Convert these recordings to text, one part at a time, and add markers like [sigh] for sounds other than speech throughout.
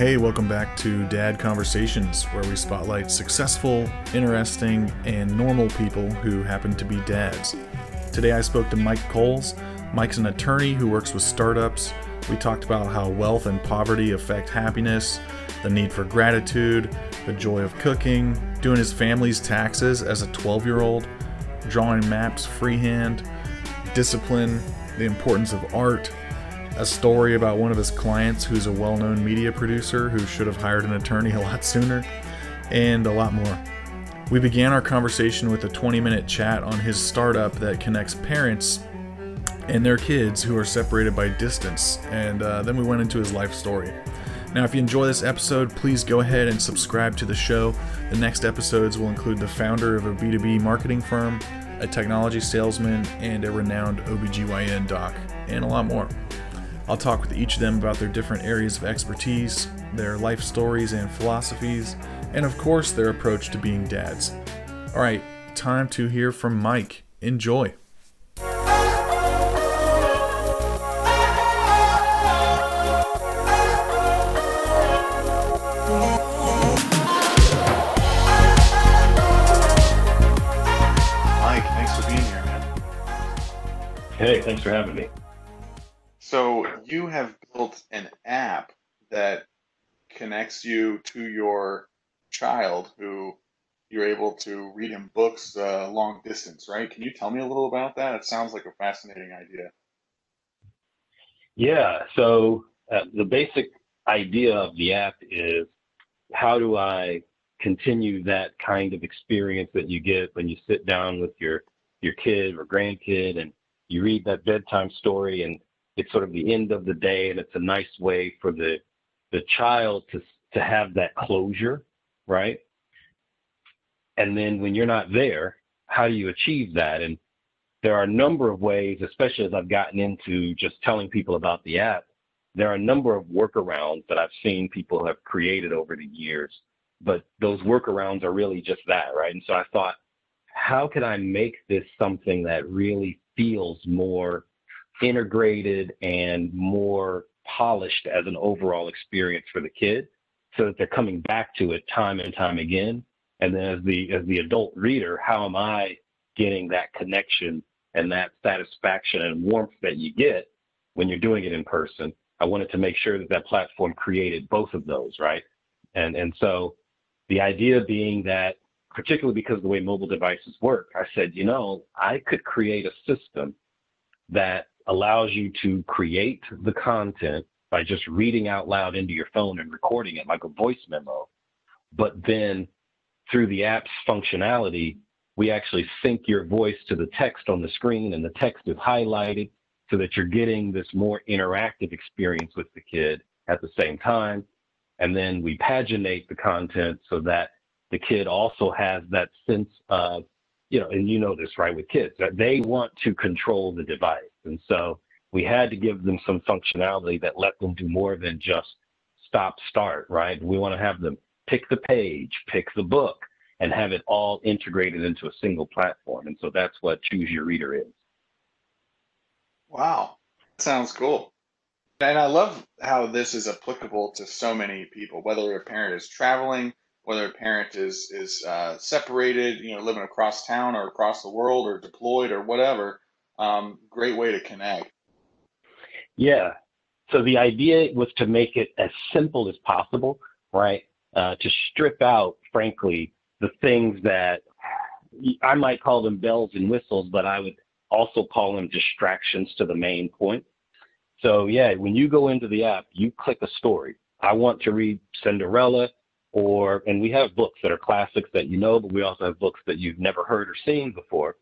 Hey, welcome back to Dad Conversations, where we spotlight successful, interesting, and normal people who happen to be dads. Today I spoke to Mike Coles. Mike's an attorney who works with startups. We talked about how wealth and poverty affect happiness, the need for gratitude, the joy of cooking, doing his family's taxes as a 12 year old, drawing maps freehand, discipline, the importance of art, a story about one of his clients who's a well known media producer who should have hired an attorney [laughs] a lot sooner, and a lot more. We began our conversation with a 20 minute chat on his startup that connects parents and their kids who are separated by distance, and uh, then we went into his life story. Now, if you enjoy this episode, please go ahead and subscribe to the show. The next episodes will include the founder of a B2B marketing firm, a technology salesman, and a renowned OBGYN doc, and a lot more. I'll talk with each of them about their different areas of expertise, their life stories and philosophies, and of course, their approach to being dads. All right, time to hear from Mike. Enjoy. Mike, thanks for being here, man. Hey, thanks for having me. So, you have built an app that connects you to your child who you're able to read him books uh, long distance, right? Can you tell me a little about that? It sounds like a fascinating idea. Yeah, so uh, the basic idea of the app is how do I continue that kind of experience that you get when you sit down with your your kid or grandkid and you read that bedtime story and it's sort of the end of the day and it's a nice way for the the child to to have that closure, right? And then when you're not there, how do you achieve that? And there are a number of ways, especially as I've gotten into just telling people about the app, there are a number of workarounds that I've seen people have created over the years. But those workarounds are really just that, right? And so I thought, how can I make this something that really feels more integrated and more polished as an overall experience for the kid so that they're coming back to it time and time again. And then as the as the adult reader how am i getting that connection and that satisfaction and warmth that you get when you're doing it in person? I wanted to make sure that that platform created both of those right? And and so the idea being that particularly because of the way mobile devices work i said you know i could create a system that allows you to create the content by just reading out loud into your phone and recording it like a voice memo. But then through the app's functionality, we actually sync your voice to the text on the screen and the text is highlighted so that you're getting this more interactive experience with the kid at the same time. And then we paginate the content so that the kid also has that sense of you know, and you know this, right, with kids, that they want to control the device. And so we had to give them some functionality that let them do more than just stop, start, right? We want to have them pick the page, pick the book, and have it all integrated into a single platform. And so that's what Choose Your Reader is. Wow, sounds cool. And I love how this is applicable to so many people, whether a parent is traveling, whether a parent is is uh, separated, you know, living across town or across the world or deployed or whatever. Um, great way to connect. Yeah. So the idea was to make it as simple as possible, right? Uh, to strip out, frankly, the things that I might call them bells and whistles, but I would also call them distractions to the main point. So yeah, when you go into the app, you click a story. I want to read Cinderella or and we have books that are classics that you know, but we also have books that you've never heard or seen before.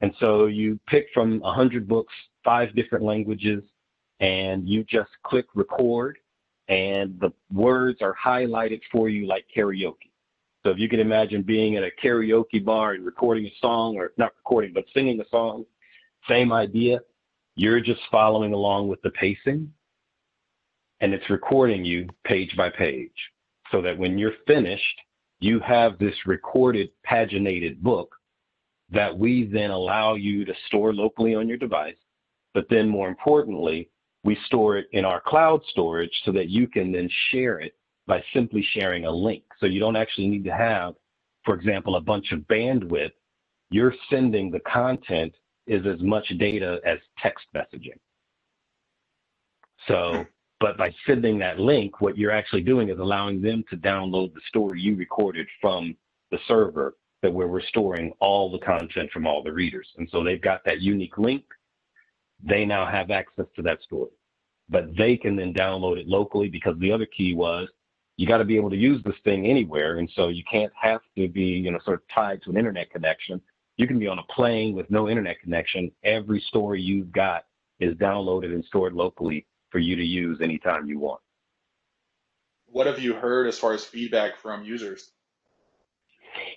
And so you pick from a hundred books, five different languages, and you just click record, and the words are highlighted for you like karaoke. So if you can imagine being at a karaoke bar and recording a song, or not recording, but singing a song, same idea. You're just following along with the pacing, and it's recording you page by page so that when you're finished, you have this recorded paginated book that we then allow you to store locally on your device. But then more importantly, we store it in our cloud storage so that you can then share it by simply sharing a link. So you don't actually need to have, for example, a bunch of bandwidth. You're sending the content is as much data as text messaging. So, but by sending that link, what you're actually doing is allowing them to download the story you recorded from the server that we're storing all the content from all the readers. And so they've got that unique link. They now have access to that story, but they can then download it locally because the other key was you got to be able to use this thing anywhere. And so you can't have to be, you know, sort of tied to an internet connection. You can be on a plane with no internet connection. Every story you've got is downloaded and stored locally for you to use anytime you want. What have you heard as far as feedback from users?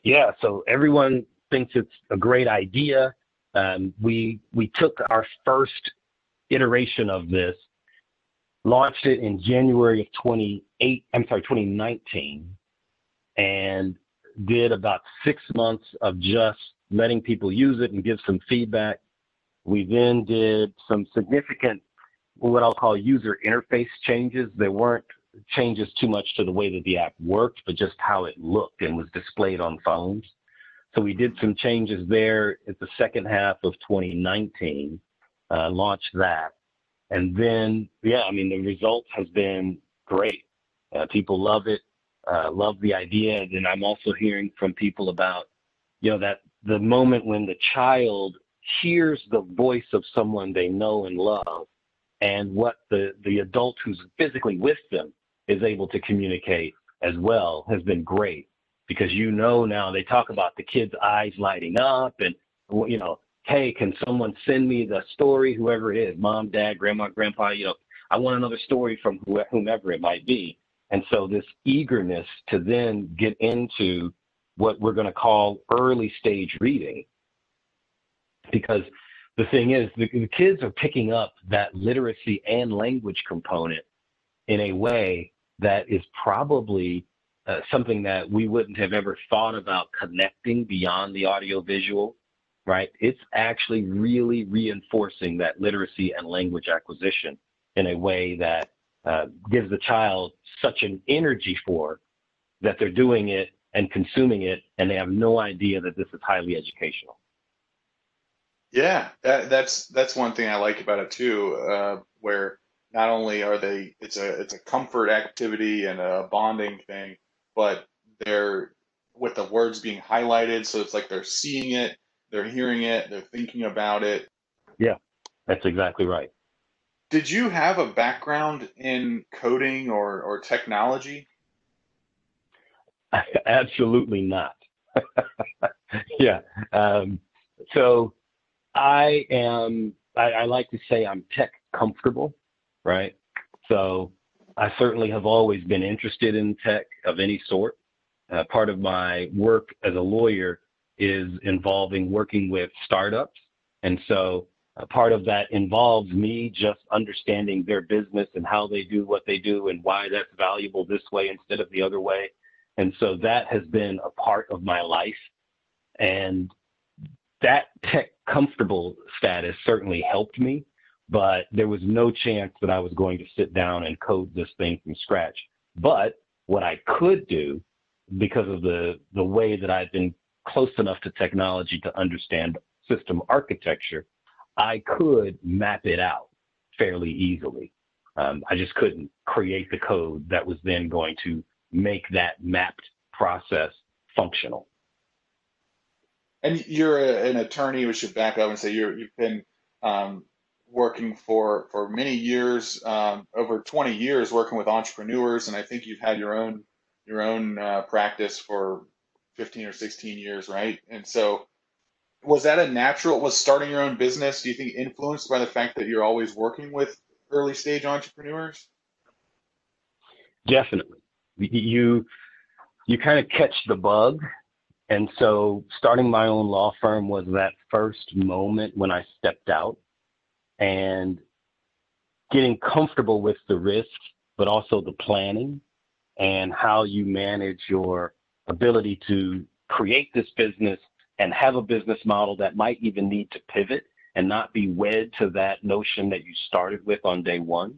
Yeah, so everyone thinks it's a great idea. Um, we we took our first iteration of this, launched it in January of 28. I'm sorry, 2019, and did about six months of just letting people use it and give some feedback. We then did some significant, what I'll call user interface changes. There weren't changes too much to the way that the app worked, but just how it looked and was displayed on phones. So we did some changes there at the second half of 2019, uh, launched that. And then, yeah, I mean, the result has been great. Uh, people love it, uh, love the idea. And I'm also hearing from people about, you know, that the moment when the child hears the voice of someone they know and love and what the, the adult who's physically with them is able to communicate as well has been great because you know now they talk about the kids' eyes lighting up and you know, hey, can someone send me the story, whoever it is, mom, dad, grandma, grandpa, you know, I want another story from whomever it might be. And so this eagerness to then get into what we're going to call early stage reading, because the thing is, the, the kids are picking up that literacy and language component in a way that is probably uh, something that we wouldn't have ever thought about connecting beyond the audio visual, right? It's actually really reinforcing that literacy and language acquisition in a way that uh, gives the child such an energy for that they're doing it and consuming it, and they have no idea that this is highly educational. Yeah, that, that's that's one thing I like about it too, uh, where not only are they it's a it's a comfort activity and a bonding thing, but they're with the words being highlighted, so it's like they're seeing it, they're hearing it, they're thinking about it. Yeah, that's exactly right. Did you have a background in coding or, or technology? [laughs] Absolutely not. [laughs] yeah. Um, so I am, I, I like to say I'm tech comfortable right? So I certainly have always been interested in tech of any sort. Uh, part of my work as a lawyer is involving working with startups. And so uh, part of that involves me just understanding their business and how they do what they do and why that's valuable this way instead of the other way. And so that has been a part of my life. And that tech comfortable status certainly helped me but there was no chance that I was going to sit down and code this thing from scratch. But what I could do, because of the, the way that I've been close enough to technology to understand system architecture, I could map it out fairly easily. Um, I just couldn't create the code that was then going to make that mapped process functional. And you're a, an attorney. We should back up and say you're, you've been um, working for for many years, um, over 20 years, working with entrepreneurs, and I think you've had your own your own uh, practice for 15 or 16 years, right? And so, was that a natural? Was starting your own business? Do you think influenced by the fact that you're always working with early stage entrepreneurs? Definitely, you you kind of catch the bug. And so starting my own law firm was that first moment when I stepped out and getting comfortable with the risks, but also the planning and how you manage your ability to create this business and have a business model that might even need to pivot and not be wed to that notion that you started with on day one.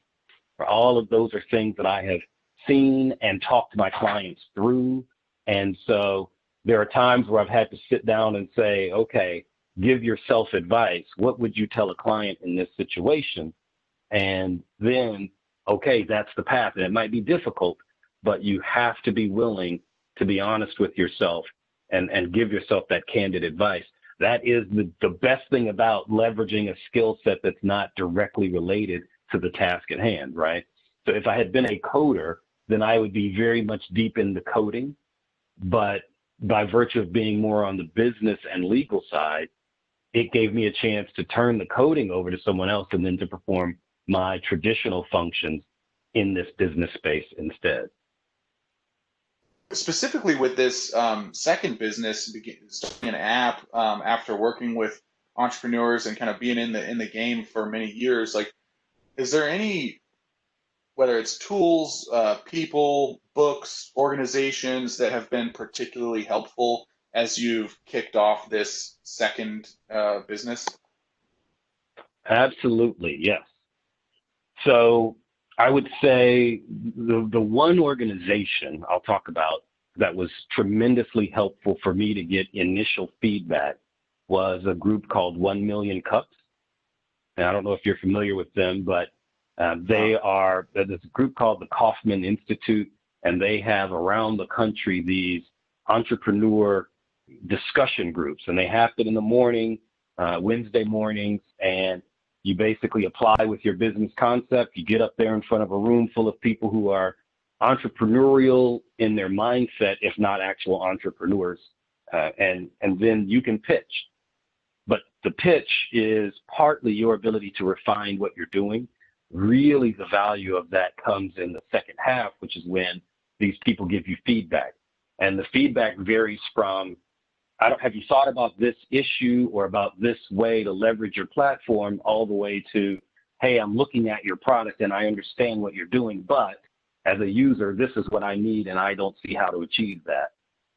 All of those are things that I have seen and talked to my clients through. And so there are times where I've had to sit down and say, okay, give yourself advice. What would you tell a client in this situation? And then, okay, that's the path. And it might be difficult, but you have to be willing to be honest with yourself and, and give yourself that candid advice. That is the, the best thing about leveraging a skill set that's not directly related to the task at hand, right? So if I had been a coder, then I would be very much deep in the coding. But by virtue of being more on the business and legal side, it gave me a chance to turn the coding over to someone else and then to perform my traditional functions in this business space instead. Specifically with this um, second business, starting an app um, after working with entrepreneurs and kind of being in the in the game for many years, like, is there any whether it's tools, uh, people, books, organizations that have been particularly helpful as you've kicked off this second uh, business? Absolutely, yes. So I would say the, the one organization I'll talk about that was tremendously helpful for me to get initial feedback was a group called 1 Million Cups. And I don't know if you're familiar with them, but um, they are, there's a group called the Kauffman Institute, and they have around the country these entrepreneur discussion groups, and they happen in the morning, uh, Wednesday mornings, and you basically apply with your business concept. You get up there in front of a room full of people who are entrepreneurial in their mindset, if not actual entrepreneurs, uh, and and then you can pitch. But the pitch is partly your ability to refine what you're doing Really, the value of that comes in the second half, which is when these people give you feedback. And the feedback varies from, have you thought about this issue or about this way to leverage your platform, all the way to, hey, I'm looking at your product and I understand what you're doing, but as a user, this is what I need and I don't see how to achieve that.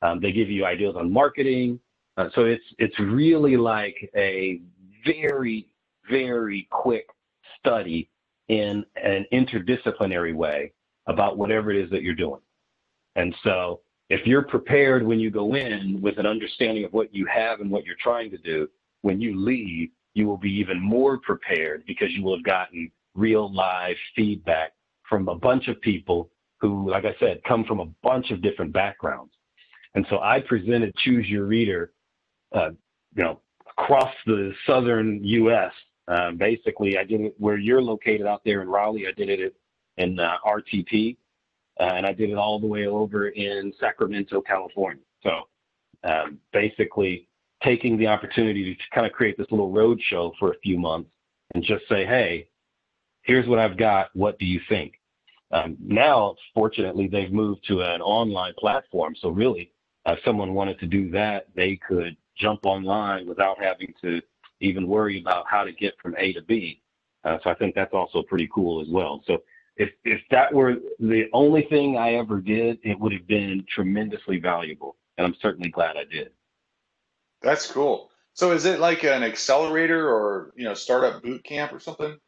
Um, they give you ideas on marketing. Uh, so it's, it's really like a very, very quick study in an interdisciplinary way about whatever it is that you're doing. And so if you're prepared when you go in with an understanding of what you have and what you're trying to do, when you leave, you will be even more prepared because you will have gotten real live feedback from a bunch of people who, like I said, come from a bunch of different backgrounds. And so I presented Choose Your Reader, uh, you know, across the southern U.S. Um, basically, I did it where you're located out there in Raleigh. I did it in uh, RTP, uh, and I did it all the way over in Sacramento, California. So um, basically, taking the opportunity to kind of create this little road show for a few months and just say, hey, here's what I've got. What do you think? Um, now, fortunately, they've moved to an online platform. So really, if someone wanted to do that, they could jump online without having to even worry about how to get from A to B. Uh, so I think that's also pretty cool as well. So if if that were the only thing I ever did, it would have been tremendously valuable, and I'm certainly glad I did. That's cool. So is it like an accelerator or you know startup boot camp or something?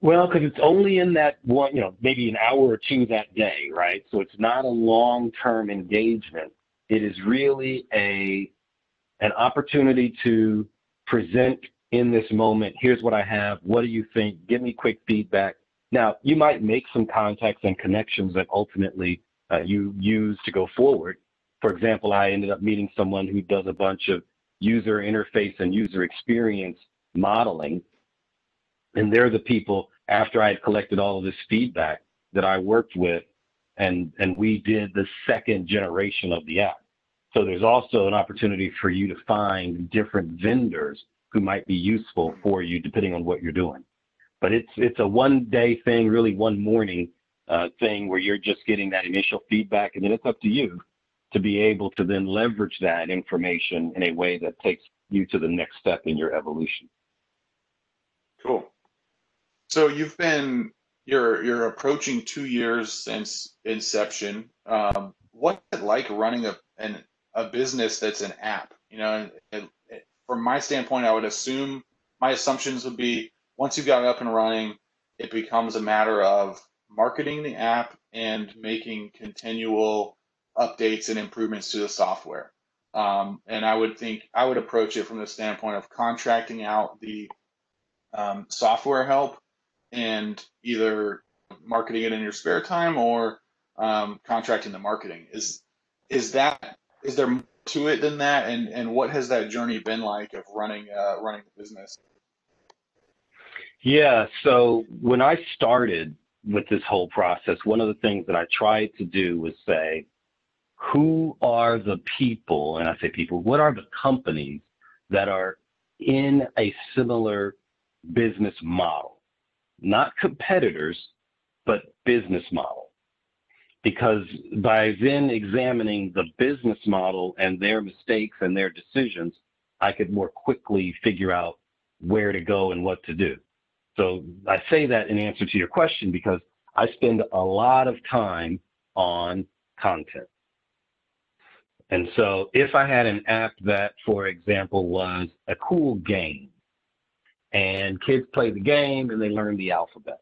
Well, because it's only in that one, you know, maybe an hour or two that day, right? So it's not a long-term engagement. It is really a an opportunity to present in this moment. Here's what I have. What do you think? Give me quick feedback. Now, you might make some contacts and connections that ultimately uh, you use to go forward. For example, I ended up meeting someone who does a bunch of user interface and user experience modeling. And they're the people, after I had collected all of this feedback, that I worked with, and, and we did the second generation of the app. So there's also an opportunity for you to find different vendors who might be useful for you depending on what you're doing. But it's it's a one day thing, really one morning uh, thing where you're just getting that initial feedback, and then it's up to you to be able to then leverage that information in a way that takes you to the next step in your evolution. Cool. So you've been you're you're approaching two years since inception. Um, what's it like running a an a business that's an app. You know, and, and from my standpoint, I would assume my assumptions would be once you've got it up and running, it becomes a matter of marketing the app and making continual updates and improvements to the software. Um, and I would think I would approach it from the standpoint of contracting out the um, software help and either marketing it in your spare time or um, contracting the marketing. Is is that is there to it than that? And and what has that journey been like of running uh, running the business? Yeah. So when I started with this whole process, one of the things that I tried to do was say, who are the people, and I say people, what are the companies that are in a similar business model? Not competitors, but business model. Because by then examining the business model and their mistakes and their decisions, I could more quickly figure out where to go and what to do. So I say that in answer to your question because I spend a lot of time on content. And so if I had an app that, for example, was a cool game and kids play the game and they learn the alphabet.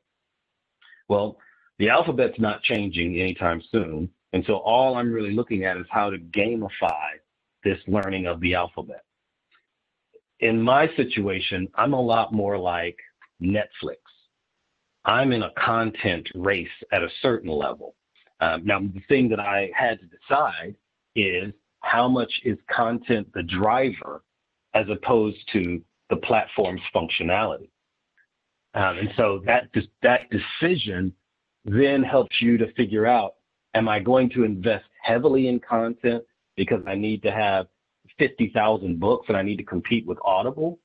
Well, the alphabet's not changing anytime soon. And so all I'm really looking at is how to gamify this learning of the alphabet. In my situation, I'm a lot more like Netflix. I'm in a content race at a certain level. Um, now, the thing that I had to decide is how much is content the driver as opposed to the platform's functionality. Um, and so that that decision then helps you to figure out: Am I going to invest heavily in content because I need to have 50,000 books and I need to compete with Audible,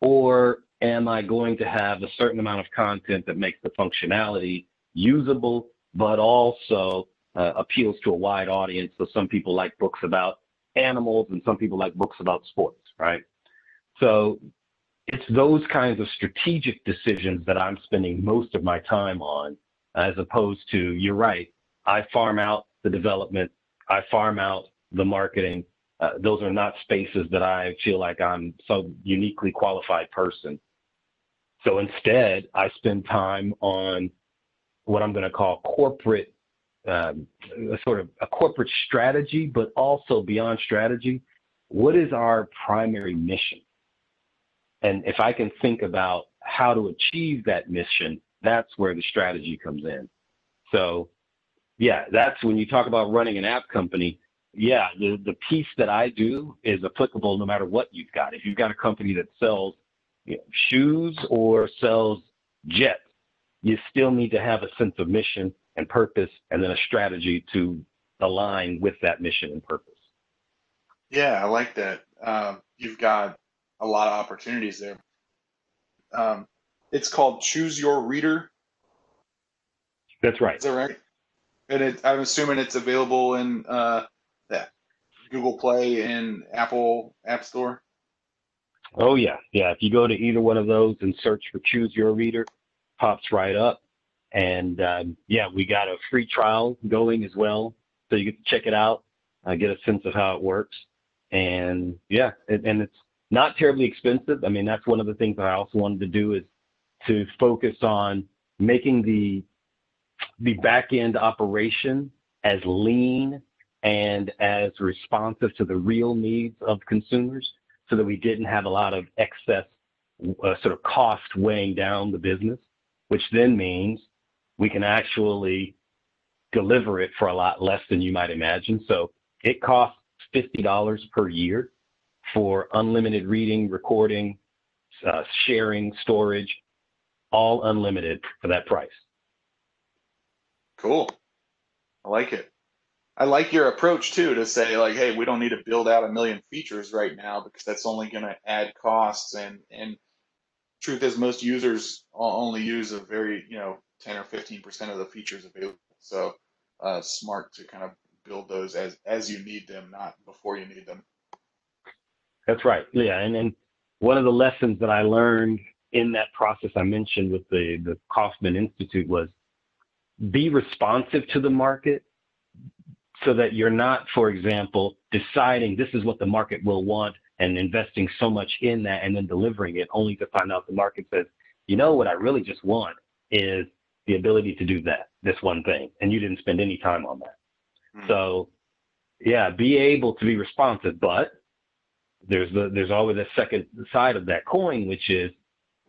or am I going to have a certain amount of content that makes the functionality usable, but also uh, appeals to a wide audience? So some people like books about animals and some people like books about sports, right? So it's those kinds of strategic decisions that I'm spending most of my time on, as opposed to, you're right, I farm out the development, I farm out the marketing. Uh, those are not spaces that I feel like I'm so uniquely qualified person so instead, I spend time on what I'm going to call corporate, um, a sort of a corporate strategy, but also beyond strategy. What is our primary mission? And if I can think about how to achieve that mission, that's where the strategy comes in. So, yeah, that's when you talk about running an app company. Yeah, the, the piece that I do is applicable no matter what you've got. If you've got a company that sells shoes or sells jets, you still need to have a sense of mission and purpose and then a strategy to align with that mission and purpose. Yeah, I like that. Um, you've got a lot of opportunities there. Um, it's called Choose Your Reader. That's right. Is that right? And it, I'm assuming it's available in uh, Google Play and Apple App Store. Oh yeah, yeah. If you go to either one of those and search for Choose Your Reader, pops right up. And um, yeah, we got a free trial going as well, so you get to check it out, uh, get a sense of how it works. And yeah, it, and it's not terribly expensive. I mean, that's one of the things I also wanted to do is to focus on making the the back end operation as lean and as responsive to the real needs of consumers so that we didn't have a lot of excess uh, sort of cost weighing down the business, which then means we can actually deliver it for a lot less than you might imagine. So it costs $50 per year for unlimited reading, recording, uh, sharing, storage, all unlimited for that price. Cool. I like it. I like your approach too to say like, hey, we don't need to build out a million features right now because that's only going to add costs. And and truth is, most users only use a very you know ten or fifteen percent of the features available. So uh, smart to kind of build those as as you need them, not before you need them. That's right. Yeah, and and one of the lessons that I learned in that process I mentioned with the the Kauffman Institute was be responsive to the market so that you're not, for example, deciding this is what the market will want and investing so much in that and then delivering it only to find out the market says, you know what I really just want is the ability to do that, this one thing, and you didn't spend any time on that. Mm-hmm. So, yeah, be able to be responsive, but there's the there's always a second side of that coin, which is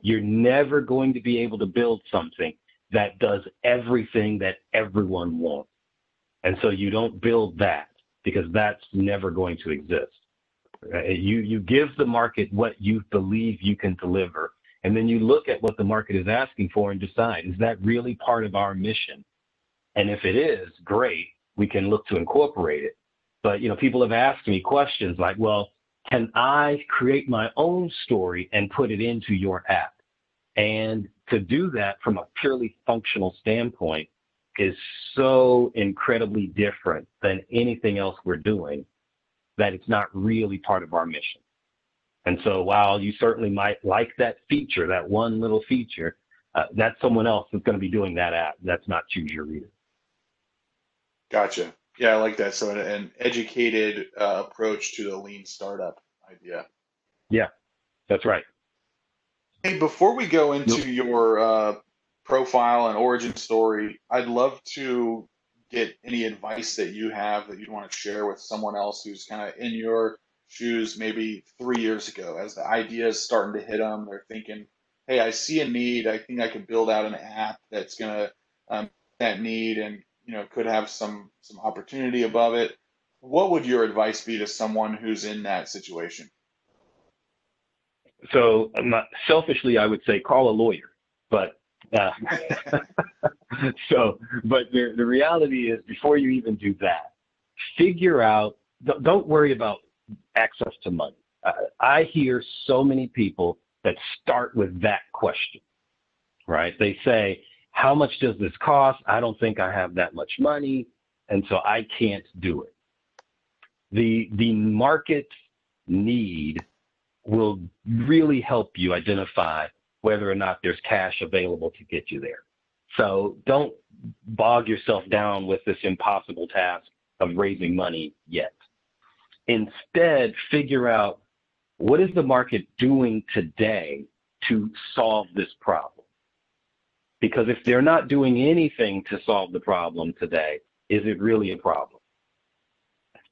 you're never going to be able to build something that does everything that everyone wants. And so you don't build that because that's never going to exist. Uh, you you give the market what you believe you can deliver, and then you look at what the market is asking for and decide is that really part of our mission. And if it is, great, we can look to incorporate it. But you know, people have asked me questions like, well, can I create my own story and put it into your app? And to do that from a purely functional standpoint is so incredibly different than anything else we're doing that it's not really part of our mission. And so while you certainly might like that feature, that one little feature, uh, that's someone else that's going to be doing that app. That's not Choose Your Reader. Gotcha. Yeah, I like that. So an, an educated uh, approach to the lean startup idea. Yeah, that's right. Hey, before we go into nope. your uh, profile and origin story, I'd love to get any advice that you have that you'd want to share with someone else who's kind of in your shoes maybe three years ago as the idea is starting to hit them. They're thinking, hey, I see a need. I think I could build out an app that's going to um, that need and you know could have some some opportunity above it what would your advice be to someone who's in that situation so selfishly i would say call a lawyer but uh, [laughs] so but the, the reality is before you even do that figure out don't worry about access to money uh, i hear so many people that start with that question right they say how much does this cost? I don't think I have that much money, and so I can't do it. The, the market need will really help you identify whether or not there's cash available to get you there. So don't bog yourself down with this impossible task of raising money yet. Instead, figure out what is the market doing today to solve this problem? Because if they're not doing anything to solve the problem today, is it really a problem?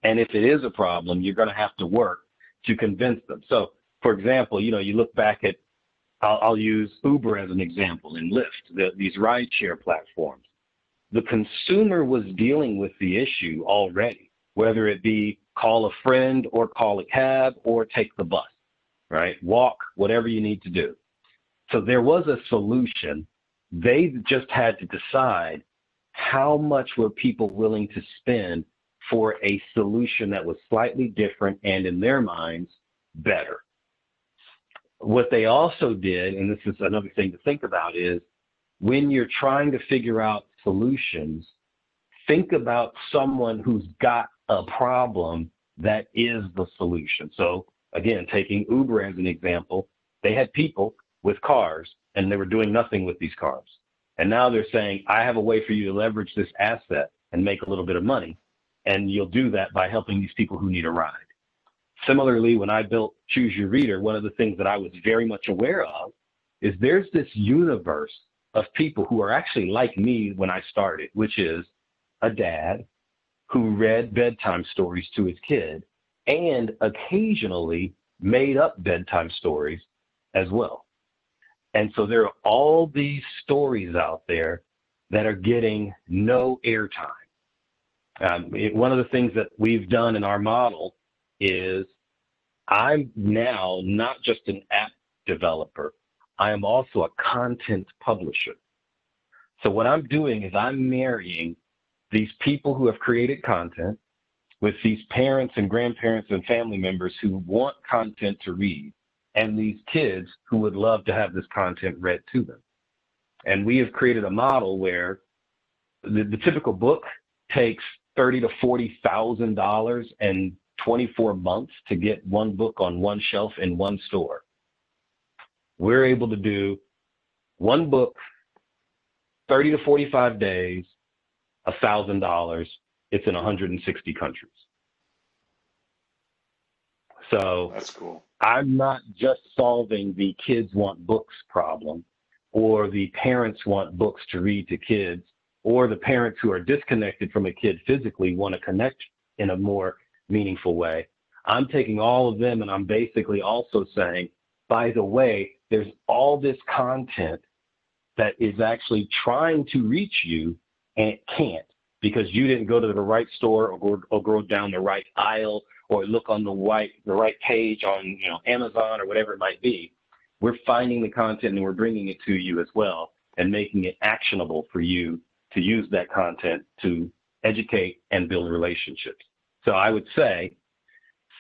And if it is a problem, you're going to have to work to convince them. So, for example, you know, you look back at, I'll, I'll use Uber as an example and Lyft, the, these rideshare platforms. The consumer was dealing with the issue already, whether it be call a friend or call a cab or take the bus, right? Walk, whatever you need to do. So there was a solution they just had to decide how much were people willing to spend for a solution that was slightly different and in their minds better. What they also did, and this is another thing to think about, is when you're trying to figure out solutions, think about someone who's got a problem that is the solution. So again, taking Uber as an example, they had people with cars and they were doing nothing with these cars. And now they're saying, I have a way for you to leverage this asset and make a little bit of money. And you'll do that by helping these people who need a ride. Similarly, when I built Choose Your Reader, one of the things that I was very much aware of is there's this universe of people who are actually like me when I started, which is a dad who read bedtime stories to his kid and occasionally made up bedtime stories as well. And so there are all these stories out there that are getting no airtime. Um, one of the things that we've done in our model is I'm now not just an app developer, I am also a content publisher. So what I'm doing is I'm marrying these people who have created content with these parents and grandparents and family members who want content to read and these kids who would love to have this content read to them. And we have created a model where the, the typical book takes thirty to forty thousand dollars and 24 months to get one book on one shelf in one store. We're able to do one book, 30 to 45 days, $1,000. It's in 160 countries. So that's cool. I'm not just solving the kids want books problem. or the parents want books to read to kids, or the parents who are disconnected from a kid physically want to connect in a more meaningful way. I'm taking all of them and I'm basically also saying, by the way, there's all this content that is actually trying to reach you and it can't because you didn't go to the right store or go, or go down the right aisle or look on the right the right page on you know Amazon or whatever it might be. We're finding the content and we're bringing it to you as well and making it actionable for you to use that content to educate and build relationships. So I would say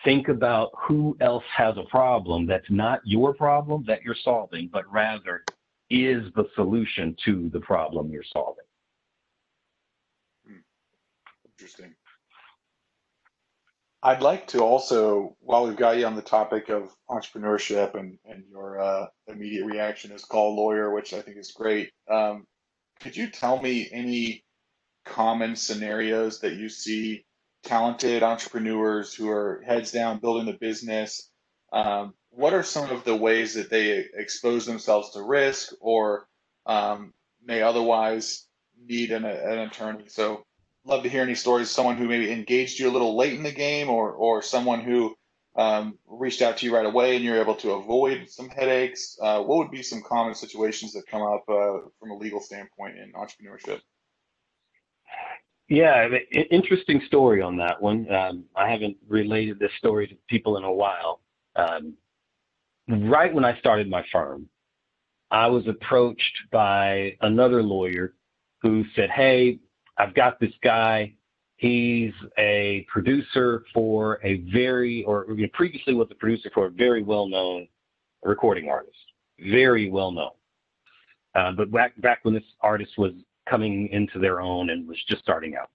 think about who else has a problem that's not your problem that you're solving, but rather is the solution to the problem you're solving. Hmm. Interesting. I'd like to also, while we've got you on the topic of entrepreneurship and, and your uh, immediate reaction is call lawyer, which I think is great. Um, could you tell me any common scenarios that you see talented entrepreneurs who are heads down building the business? Um, what are some of the ways that they expose themselves to risk or um, may otherwise need an, an attorney? So love to hear any stories. Someone who maybe engaged you a little late in the game, or or someone who um, reached out to you right away and you're able to avoid some headaches. Uh, what would be some common situations that come up uh, from a legal standpoint in entrepreneurship? Yeah, interesting story on that one. Um, I haven't related this story to people in a while. Um, right when I started my firm, I was approached by another lawyer who said, Hey, I've got this guy. He's a producer for a very, or previously was a producer for a very well known recording artist, very well known. Uh, but back, back when this artist was coming into their own and was just starting out.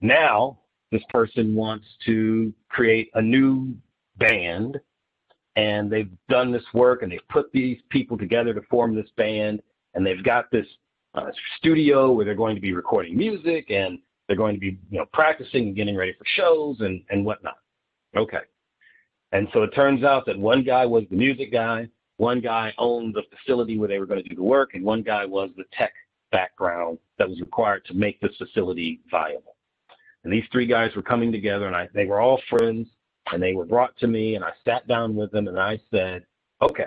Now, this person wants to create a new band and they've done this work and they've put these people together to form this band and they've got this uh, studio where they're going to be recording music and they're going to be you know practicing and getting ready for shows and and whatnot. Okay. And so it turns out that one guy was the music guy, one guy owned the facility where they were going to do the work, and one guy was the tech background that was required to make this facility viable. And these three guys were coming together, and I, they were all friends, and they were brought to me, and I sat down with them, and I said, okay,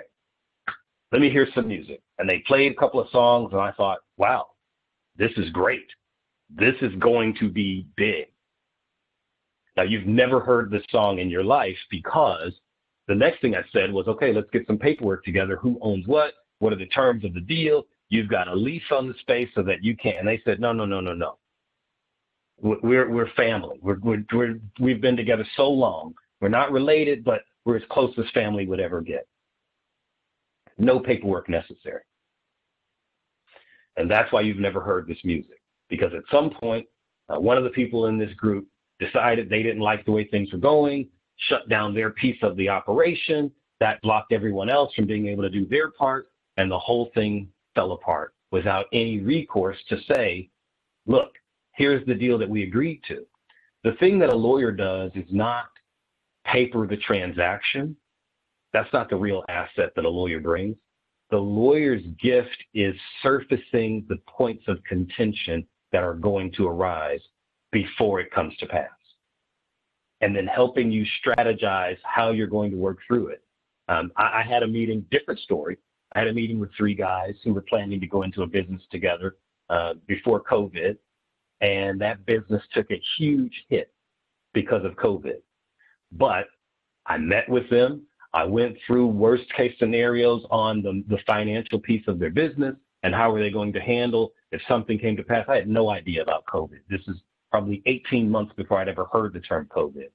let me hear some music. And they played a couple of songs, and I thought, wow, this is great. This is going to be big. Now, you've never heard this song in your life because the next thing I said was, okay, let's get some paperwork together. Who owns what? What are the terms of the deal? You've got a lease on the space so that you can't. And they said, no, no, no, no, no. We're, we're family. We're, we're, we're, we've been together so long. We're not related, but we're as close as family would ever get no paperwork necessary. And that's why you've never heard this music. Because at some point, uh, one of the people in this group decided they didn't like the way things were going, shut down their piece of the operation. That blocked everyone else from being able to do their part, and the whole thing fell apart without any recourse to say, look, here's the deal that we agreed to. The thing that a lawyer does is not paper the transaction, that's not the real asset that a lawyer brings. The lawyer's gift is surfacing the points of contention that are going to arise before it comes to pass. And then helping you strategize how you're going to work through it. Um, I, I had a meeting, different story. I had a meeting with three guys who were planning to go into a business together uh, before COVID, and that business took a huge hit because of COVID. But I met with them. I went through worst case scenarios on the, the financial piece of their business and how were they going to handle if something came to pass. I had no idea about COVID. This is probably 18 months before I'd ever heard the term COVID.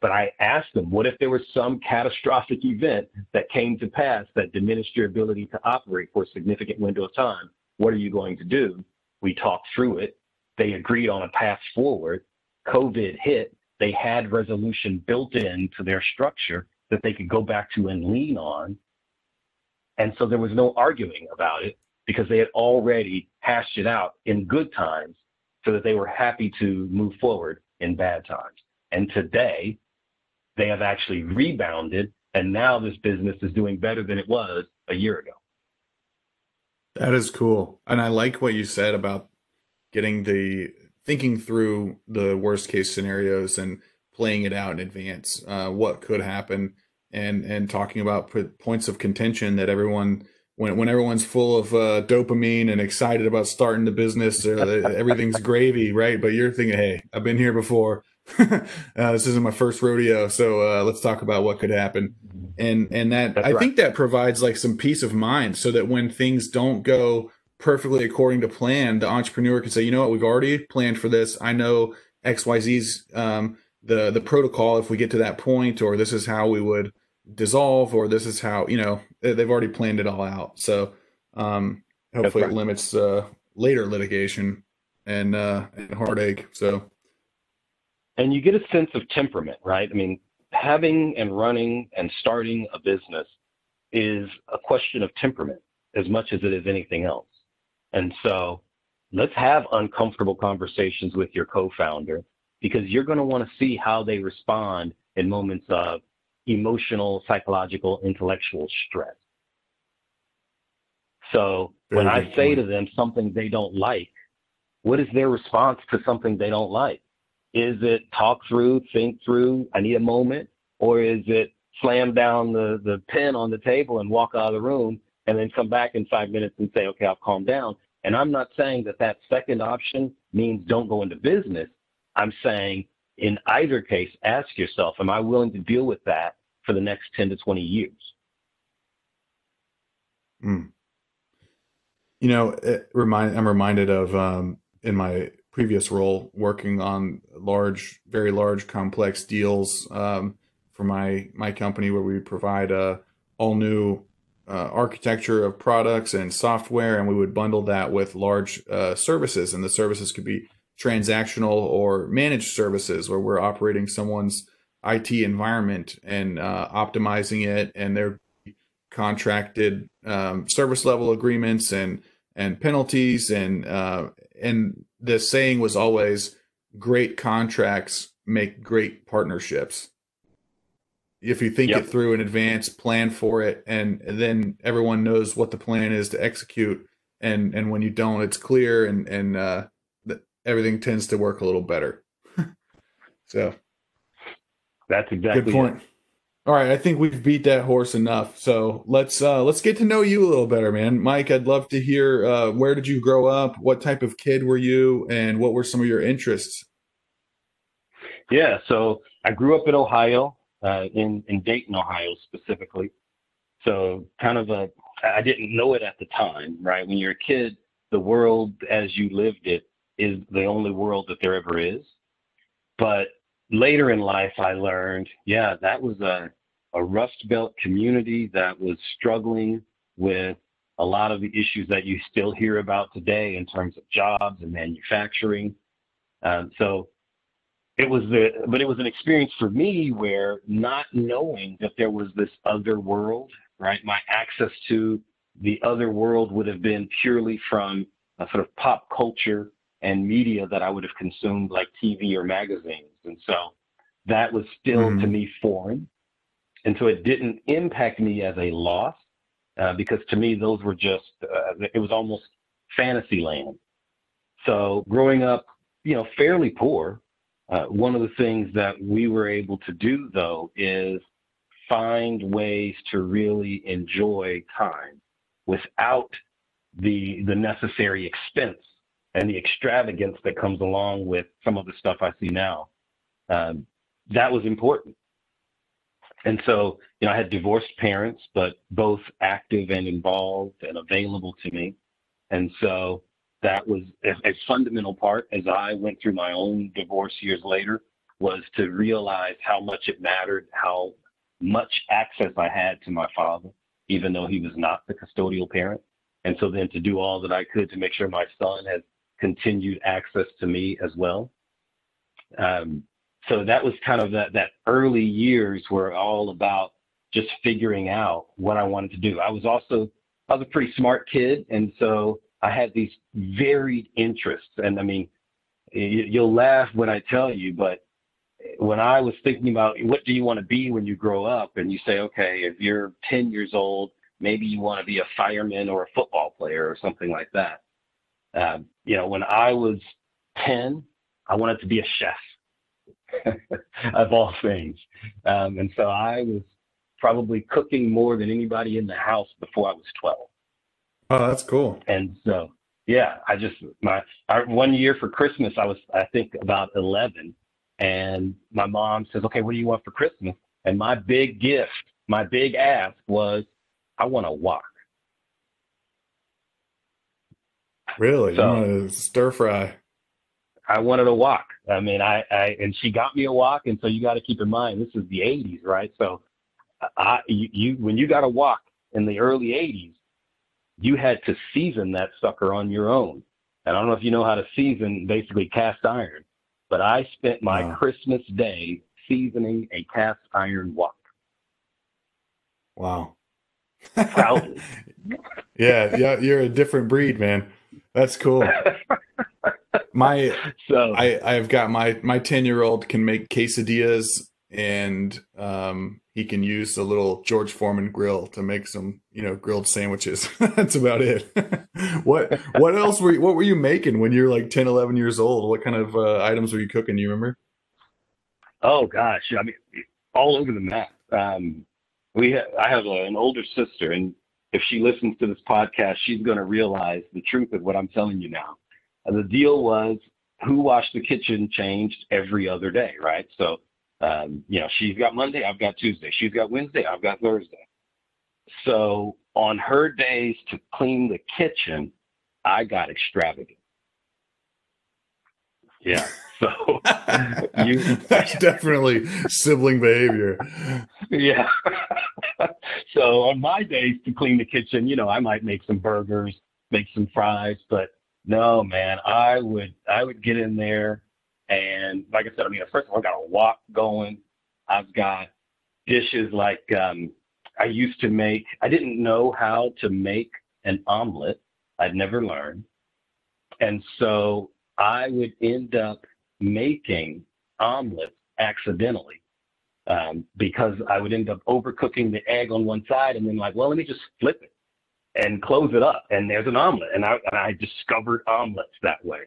But I asked them, what if there was some catastrophic event that came to pass that diminished your ability to operate for a significant window of time? What are you going to do? We talked through it. They agreed on a path forward. COVID hit. They had resolution built into their structure that they could go back to and lean on. And so there was no arguing about it because they had already hashed it out in good times so that they were happy to move forward in bad times. And today, they have actually rebounded, and now this business is doing better than it was a year ago. That is cool. And I like what you said about getting the thinking through the worst case scenarios and playing it out in advance, uh, what could happen, and and talking about points of contention that everyone when when everyone's full of uh, dopamine and excited about starting the business, uh, everything's gravy, right? But you're thinking, hey, I've been here before. [laughs] uh, this isn't my first rodeo, so uh, let's talk about what could happen. And and that That's I right. think that provides like some peace of mind, so that when things don't go perfectly according to plan, the entrepreneur can say, you know what, we've already planned for this. I know X Y Z's um, the the protocol if we get to that point, or this is how we would dissolve or this is how you know they've already planned it all out so um hopefully right. it limits uh later litigation and uh and heartache so and you get a sense of temperament right i mean having and running and starting a business is a question of temperament as much as it is anything else and so let's have uncomfortable conversations with your co-founder because you're going to want to see how they respond in moments of emotional, psychological, intellectual stress. So Very when I say to them something they don't like, what is their response to something they don't like? Is it talk through, think through, I need a moment? Or is it slam down the, the pen on the table and walk out of the room and then come back in five minutes and say, okay, I've calmed down? And I'm not saying that that second option means don't go into business. I'm saying in either case, ask yourself, am I willing to deal with that for the next 10 to 20 years? Mm. You know, remind, I'm reminded of um, in my previous role working on large, very large, complex deals um, for my my company, where we provide a all new uh, architecture of products and software, and we would bundle that with large uh, services, and the services could be transactional or managed services where we're operating someone's IT environment and uh, optimizing it, and their contracted um, service level agreements and and penalties and uh, and the saying was always great contracts make great partnerships if you think yep. it through in advance plan for it and, and then everyone knows what the plan is to execute and and when you don't it's clear and and uh, everything tends to work a little better. [laughs] so that's exactly good point. It. All right, I think we've beat that horse enough. So let's uh, let's get to know you a little better, man. Mike, I'd love to hear uh, where did you grow up? What type of kid were you, and what were some of your interests? Yeah, so I grew up in Ohio, uh, in in Dayton, Ohio specifically. So kind of a I didn't know it at the time, right? When you're a kid, the world as you lived it is the only world that there ever is. But later in life, I learned, yeah, that was a, a Rust Belt community that was struggling with a lot of the issues that you still hear about today in terms of jobs and manufacturing. Um, so it was the, but it was an experience for me where not knowing that there was this other world, right? My access to the other world would have been purely from a sort of pop culture and media that I would have consumed, like TV or magazines. And so that was still mm. to me foreign. And so it didn't impact me as a loss uh, because to me, those were just, uh, it was almost fantasy land. So growing up, you know, fairly poor, uh, one of the things that we were able to do though is find ways to really enjoy time without the the necessary expense and the extravagance that comes along with some of the stuff I see now. Um, that was important. And so, you know, I had divorced parents, but both active and involved and available to me. And so that was a, a fundamental part as I went through my own divorce years later was to realize how much it mattered, how much access I had to my father, even though he was not the custodial parent. And so then to do all that I could to make sure my son had continued access to me as well. Um, so that was kind of that that early years were all about just figuring out what I wanted to do. I was also I was a pretty smart kid, and so I had these varied interests. And I mean, you'll laugh when I tell you, but when I was thinking about what do you want to be when you grow up, and you say, okay, if you're 10 years old, maybe you want to be a fireman or a football player or something like that. Um, you know, when I was 10, I wanted to be a chef [laughs] of all things. Um, and so I was probably cooking more than anybody in the house before I was 12. Oh, that's cool. And so, yeah, I just, my, I, one year for Christmas, I was, I think about 11 and my mom says, okay, what do you want for Christmas? And my big gift, my big ask was, I want a wok. Really? So, you want to stir fry? I wanted a wok. I mean, I, I, and she got me a wok. And so you got to keep in mind, this is the 80s, right? So I, you, you, when you got a wok in the early 80s, you had to season that sucker on your own. And I don't know if you know how to season basically cast iron, but I spent my wow. Christmas day seasoning a cast iron wok. Wow. [laughs] Proudly. yeah, yeah, you're a different breed, man. That's cool. [laughs] My so I I've got my my 10 year old can make quesadillas and um he can use the little George Foreman grill to make some, you know, grilled sandwiches. [laughs] That's about it. [laughs] what what else were you, what were you making when you're like 10, 11 years old? What kind of uh, items were you cooking? You remember? Oh gosh, I mean, all over the map. Um, we ha- I have a, an older sister, and if she listens to this podcast, she's going to realize the truth of what I'm telling you now. And the deal was who washed the kitchen changed every other day, right? So um, you know, she's got Monday, I've got Tuesday. She's got Wednesday, I've got Thursday. So on her days to clean the kitchen, I got extravagant. Yeah. [laughs] So you that's definitely sibling behavior. Yeah. So on my days to clean the kitchen, you know, I might make some burgers, make some fries, but no, man, I would I would get in there and like I said, I mean, first of all, I got a wok going. I've got dishes like um, I used to make. I didn't know how to make an omelet. I'd never learned. And so I would end up making omelets accidentally because I would end up overcooking the egg on one side and then like, well, let me just flip it and close it up, and there's an omelet. And I and I discovered omelets that way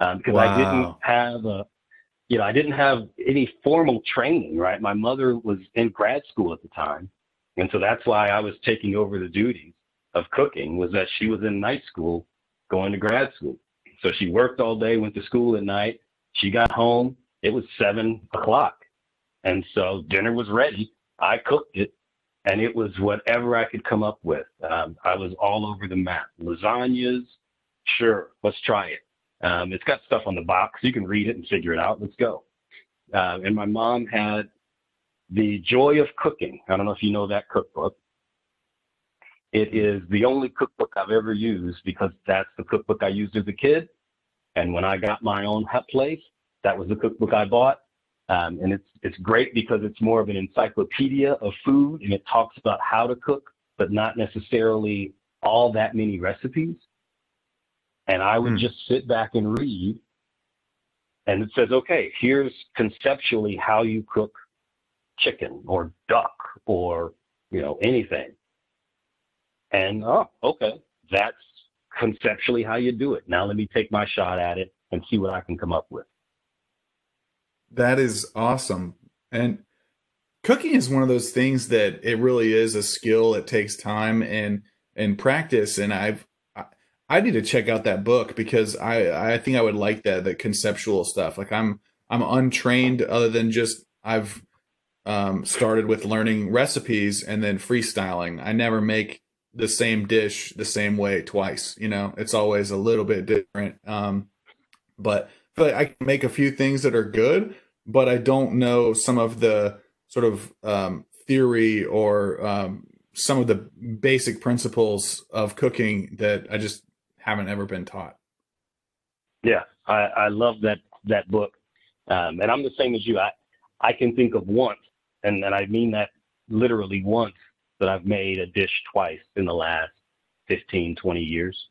um, because wow. I didn't have a, you know, I didn't have any formal training, right? My mother was in grad school at the time. And so that's why I was taking over the duties of cooking was that she was in night school going to grad school. So she worked all day, went to school at night. She got home. It was seven o'clock. And so dinner was ready. I cooked it and it was whatever I could come up with. Um, I was all over the map. Lasagnas, sure, let's try it. Um, it's got stuff on the box. You can read it and figure it out. Let's go. Uh, and my mom had The Joy of Cooking. I don't know if you know that cookbook. It is the only cookbook I've ever used because that's the cookbook I used as a kid. And when I got my own Hut place, that was the cookbook I bought. Um, and it's it's great because it's more of an encyclopedia of food and it talks about how to cook, but not necessarily all that many recipes and I would mm. just sit back and read. And it says, okay, here's conceptually how you cook chicken or duck or you know anything. And oh, okay, that's conceptually how you do it. Now let me take my shot at it and see what I can come up with. That is awesome. And cooking is one of those things that it really is a skill. It takes time and and practice. And I've I need to check out that book because I I think I would like that the conceptual stuff. Like I'm I'm untrained other than just I've um, started with learning recipes and then freestyling. I never make the same dish the same way twice. You know, it's always a little bit different. Um, but I, like I can make a few things that are good, but I don't know some of the sort of um, theory or um, some of the basic principles of cooking that I just haven't ever been taught. Yeah, I, I love that that book, um, and I'm the same as you. I I can think of once, and and I mean that literally once that I've made a dish twice in the last 15, 20 years.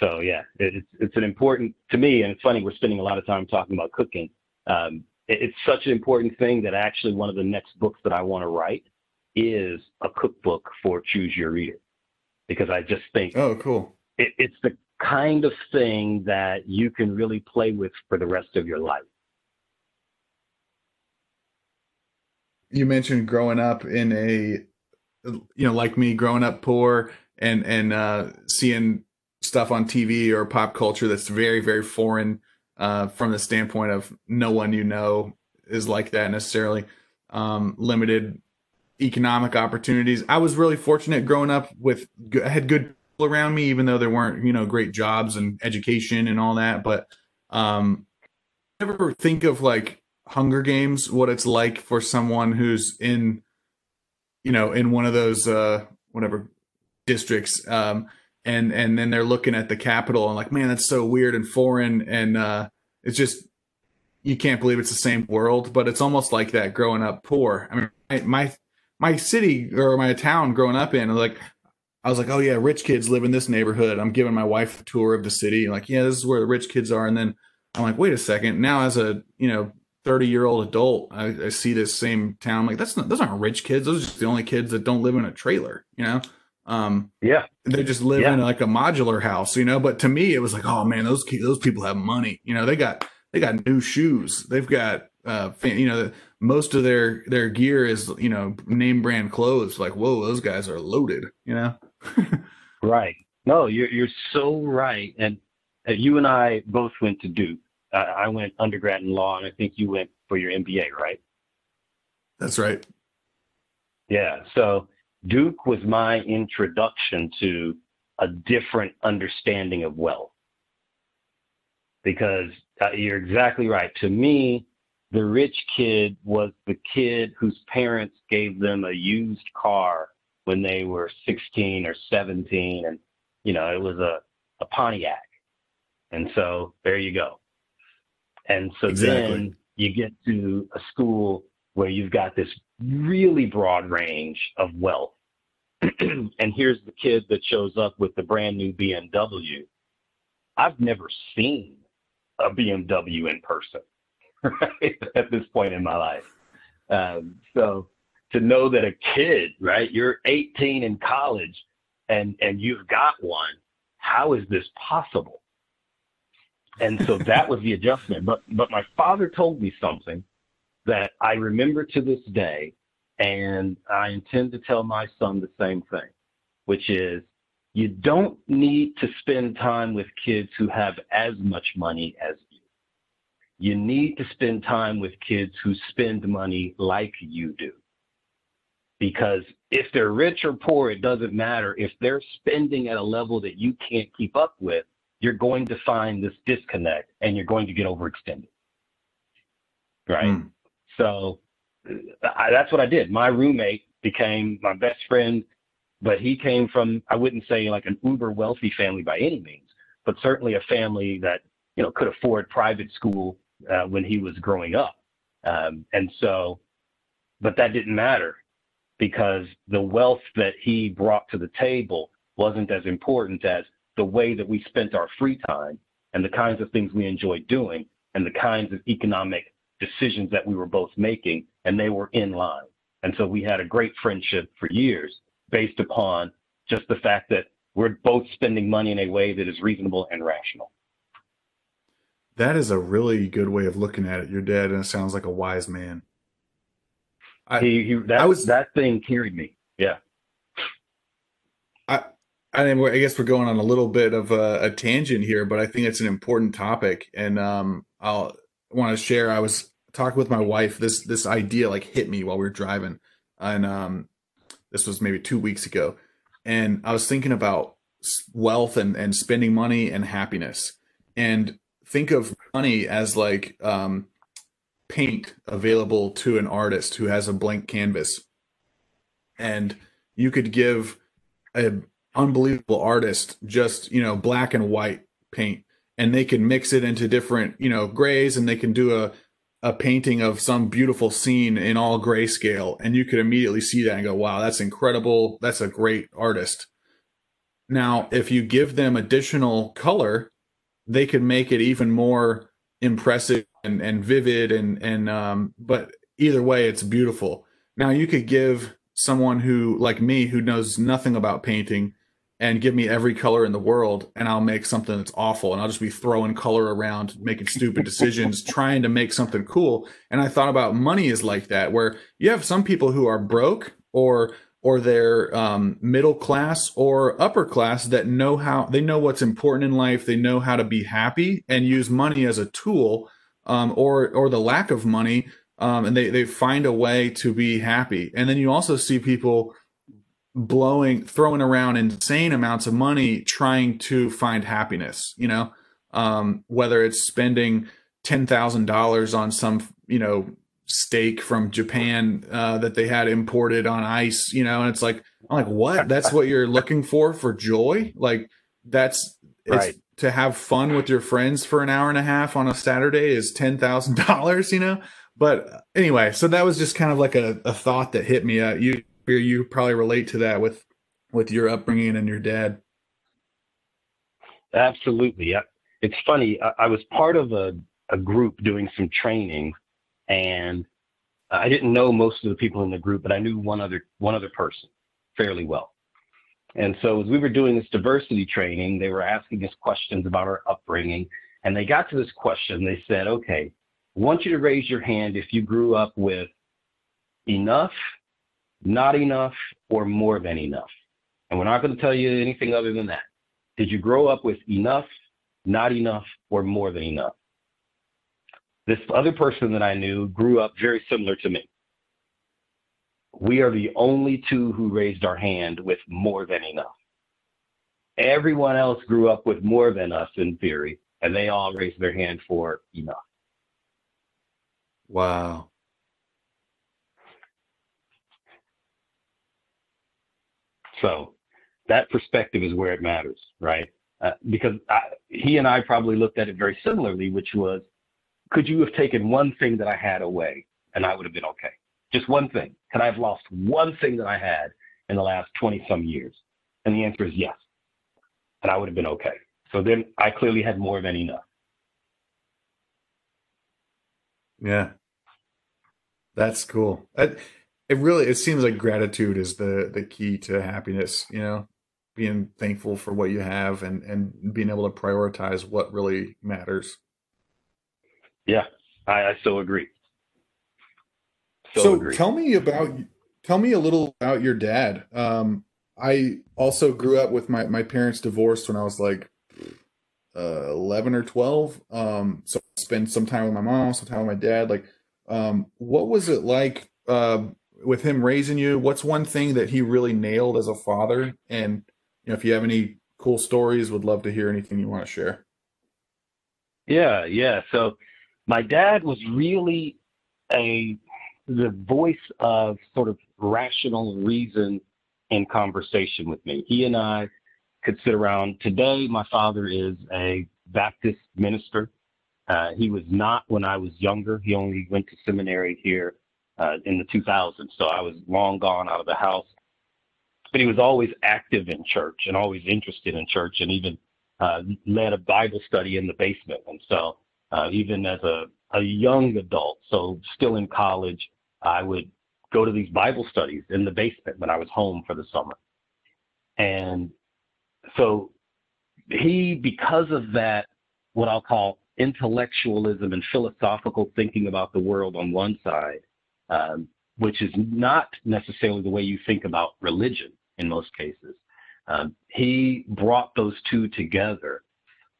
So yeah, it, it's it's an important to me, and it's funny we're spending a lot of time talking about cooking. Um, it, it's such an important thing that actually one of the next books that I want to write is a cookbook for Choose Your Reader because I just think oh, cool. It, it's the kind of thing that you can really play with for the rest of your life. You mentioned growing up in a, you know, like me, growing up poor and and uh, seeing stuff on TV or pop culture that's very very foreign uh, from the standpoint of no one you know is like that necessarily. Um, limited economic opportunities. I was really fortunate growing up with I had good people around me, even though there weren't you know great jobs and education and all that. But um, never think of like Hunger Games, what it's like for someone who's in you know in one of those uh, whatever districts. Um, and and then they're looking at the capital and like, man, that's so weird and foreign, and uh, it's just you can't believe it's the same world. But it's almost like that growing up poor. I mean, my my, city or my town growing up in, like I was like, oh yeah, rich kids live in this neighborhood. I'm giving my wife a tour of the city. Like, yeah, this is where the rich kids are. And then I'm like, wait a second. Now, as a you know 30 year old adult, I, I, see this same town. I'm like, that's not those aren't rich kids. Those are just the only kids that don't live in a trailer. You know. Um, yeah, they just live yeah. in like a modular house, you know. But to me, it was like, oh man, those those people have money. You know, they got they got new shoes. They've got uh, you know, most of their their gear is you know name brand clothes. Like, whoa, those guys are loaded. You know. [laughs] right. No, you're you're so right. And uh, you and I both went to Duke. Uh, I went undergrad in law, and I think you went for your MBA, right? That's right. Yeah. So Duke was my introduction to a different understanding of wealth. Because uh, you're exactly right. To me, the rich kid was the kid whose parents gave them a used car when they were 16 or 17 and you know it was a, a pontiac and so there you go and so exactly. then you get to a school where you've got this really broad range of wealth. [clears throat] and here's the kid that shows up with the brand new BMW. I've never seen a BMW in person [laughs] right, at this point in my life. Um, so to know that a kid, right, you're 18 in college and, and you've got one, how is this possible? And so that was the adjustment. But, but my father told me something that I remember to this day, and I intend to tell my son the same thing, which is you don't need to spend time with kids who have as much money as you. You need to spend time with kids who spend money like you do. Because if they're rich or poor, it doesn't matter. If they're spending at a level that you can't keep up with, you're going to find this disconnect and you're going to get overextended. Right? Mm. So I, that's what I did. My roommate became my best friend, but he came from, I wouldn't say like an uber wealthy family by any means, but certainly a family that, you know, could afford private school uh, when he was growing up. Um, and so, but that didn't matter because the wealth that he brought to the table wasn't as important as the way that we spent our free time and the kinds of things we enjoyed doing and the kinds of economic decisions that we were both making, and they were in line. And so we had a great friendship for years based upon just the fact that we're both spending money in a way that is reasonable and rational. That is a really good way of looking at it. Your dad and it sounds like a wise man. I, he, he that, I was that thing carried me. Yeah. I I, mean, I guess we're going on a little bit of a, a, tangent here, but I think it's an important topic, and um, I'll want to share. I was talking with my wife. This this idea like hit me while we were driving, and um, this was maybe two weeks ago, and I was thinking about wealth and and spending money and happiness, and think of money as like um, paint available to an artist who has a blank canvas, and you could give a unbelievable artist just you know black and white paint and they can mix it into different you know grays and they can do a a painting of some beautiful scene in all grayscale and you could immediately see that and go wow that's incredible. That's a great artist. Now if you give them additional color they could make it even more impressive and, and vivid and and um but either way it's beautiful. Now you could give someone who like me who knows nothing about painting and give me every color in the world and I'll make something that's awful and I'll just be throwing color around making stupid decisions [laughs] trying to make something cool. And I thought about money is like that where you have some people who are broke or or they're um, middle class or upper class that know how they know what's important in life they know how to be happy and use money as a tool um, or or the lack of money um, and they they find a way to be happy. And then you also see people blowing throwing around insane amounts of money trying to find happiness you know um, whether it's spending $10,000 on some you know steak from Japan uh, that they had imported on ice, you know, and it's like I'm like, what? That's what you're looking for for joy? Like that's right. to have fun with your friends for an hour and a half on a Saturday is ten thousand dollars, you know. But anyway, so that was just kind of like a, a thought that hit me. Uh, you you probably relate to that with with your upbringing and your dad. Absolutely. It's funny. I, I was part of a, a group doing some training and I didn't know most of the people in the group, but I knew one other one other person fairly well. And so as we were doing this diversity training, they were asking us questions about our upbringing, and they got to this question. They said, "Okay, I want you to raise your hand if you grew up with enough, not enough, or more than enough." And we're not going to tell you anything other than that. Did you grow up with enough, not enough, or more than enough? This other person that I knew grew up very similar to me. We are the only two who raised our hand with more than enough. Everyone else grew up with more than us in theory, and they all raised their hand for enough. Wow. So that perspective is where it matters, right? Uh, because I, he and I probably looked at it very similarly, which was could you have taken one thing that I had away and I would have been okay? Just one thing. Could I have lost one thing that I had in the last 20 some years? And the answer is yes. And I would have been okay. So then I clearly had more than enough. Yeah. That's cool. It really it seems like gratitude is the the key to happiness, you know, being thankful for what you have and and being able to prioritize what really matters. Yeah, I, I so agree. So, so agree. tell me about tell me a little about your dad. Um, I also grew up with my my parents divorced when I was like uh, 11 or 12. Um, so I spent some time with my mom, some time with my dad. Like, um, what was it like uh, with him raising you? What's one thing that he really nailed as a father? And you know, if you have any cool stories, would love to hear anything you want to share. Yeah, yeah. So my dad was really a the voice of sort of rational reason in conversation with me. He and I could sit around. Today, my father is a Baptist minister. Uh, he was not when I was younger. He only went to seminary here uh, in the 2000s, so I was long gone out of the house. But he was always active in church and always interested in church, and even uh, led a Bible study in the basement. And so uh, even as a, a young adult, so still in college, I would go to these Bible studies in the basement when I was home for the summer. And so he, because of that, what I'll call intellectualism and philosophical thinking about the world on one side, um, which is not necessarily the way you think about religion in most cases. Um, he brought those two together.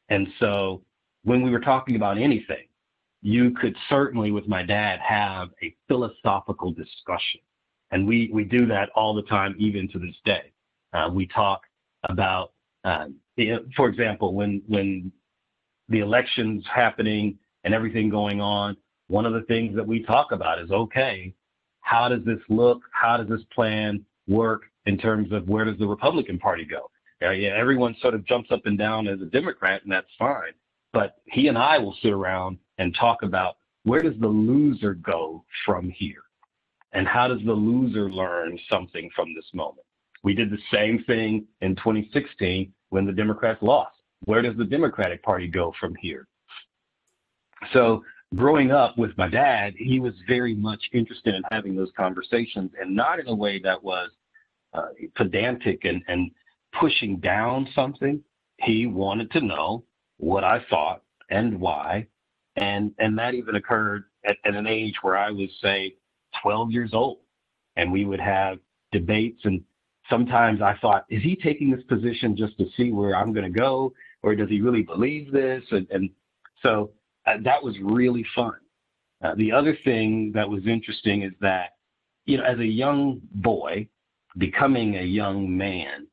And so when we were talking about anything, you could certainly, with my dad, have a philosophical discussion. And we, we do that all the time, even to this day. Uh, we talk about, uh, for example, when, when the election's happening and everything going on, one of the things that we talk about is okay, how does this look? How does this plan work in terms of where does the Republican Party go? Uh, yeah, everyone sort of jumps up and down as a Democrat, and that's fine. But he and I will sit around and talk about where does the loser go from here? And how does the loser learn something from this moment? We did the same thing in 2016 when the Democrats lost. Where does the Democratic Party go from here? So growing up with my dad, he was very much interested in having those conversations and not in a way that was uh, pedantic and, and pushing down something. He wanted to know what I thought and why. And, and that even occurred at, at an age where I was, say, 12 years old. And we would have debates. And sometimes I thought, is he taking this position just to see where I'm going to go? Or does he really believe this? And, and so uh, that was really fun. Uh, the other thing that was interesting is that, you know, as a young boy, becoming a young man,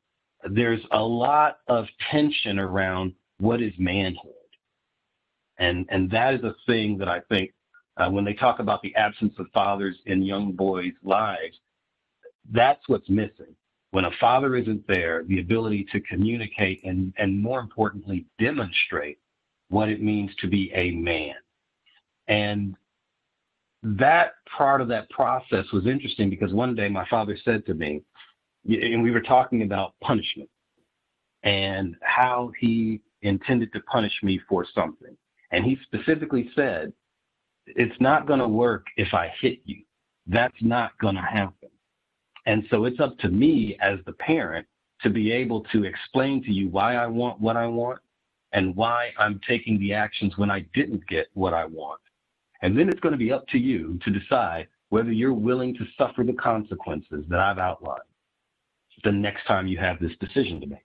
there's a lot of tension around what is manhood. And, and that is a thing that I think uh, when they talk about the absence of fathers in young boys' lives, that's what's missing. When a father isn't there, the ability to communicate and, and more importantly, demonstrate what it means to be a man. And that part of that process was interesting because one day my father said to me, and we were talking about punishment and how he intended to punish me for something. And he specifically said, It's not going to work if I hit you. That's not going to happen. And so it's up to me as the parent to be able to explain to you why I want what I want and why I'm taking the actions when I didn't get what I want. And then it's going to be up to you to decide whether you're willing to suffer the consequences that I've outlined the next time you have this decision to make.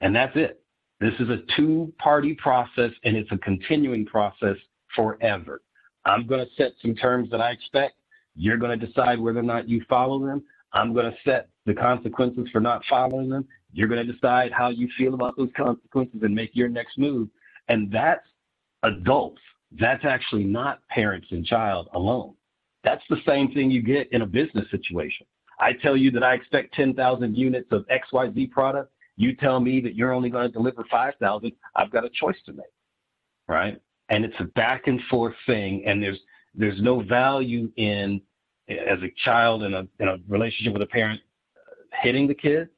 And that's it. This is a two party process and it's a continuing process forever. I'm going to set some terms that I expect. You're going to decide whether or not you follow them. I'm going to set the consequences for not following them. You're going to decide how you feel about those consequences and make your next move. And that's adults. That's actually not parents and child alone. That's the same thing you get in a business situation. I tell you that I expect 10,000 units of XYZ product. You tell me that you're only going to deliver 5,000. I've got a choice to make, right? And it's a back and forth thing. And there's there's no value in as a child in a in a relationship with a parent hitting the kid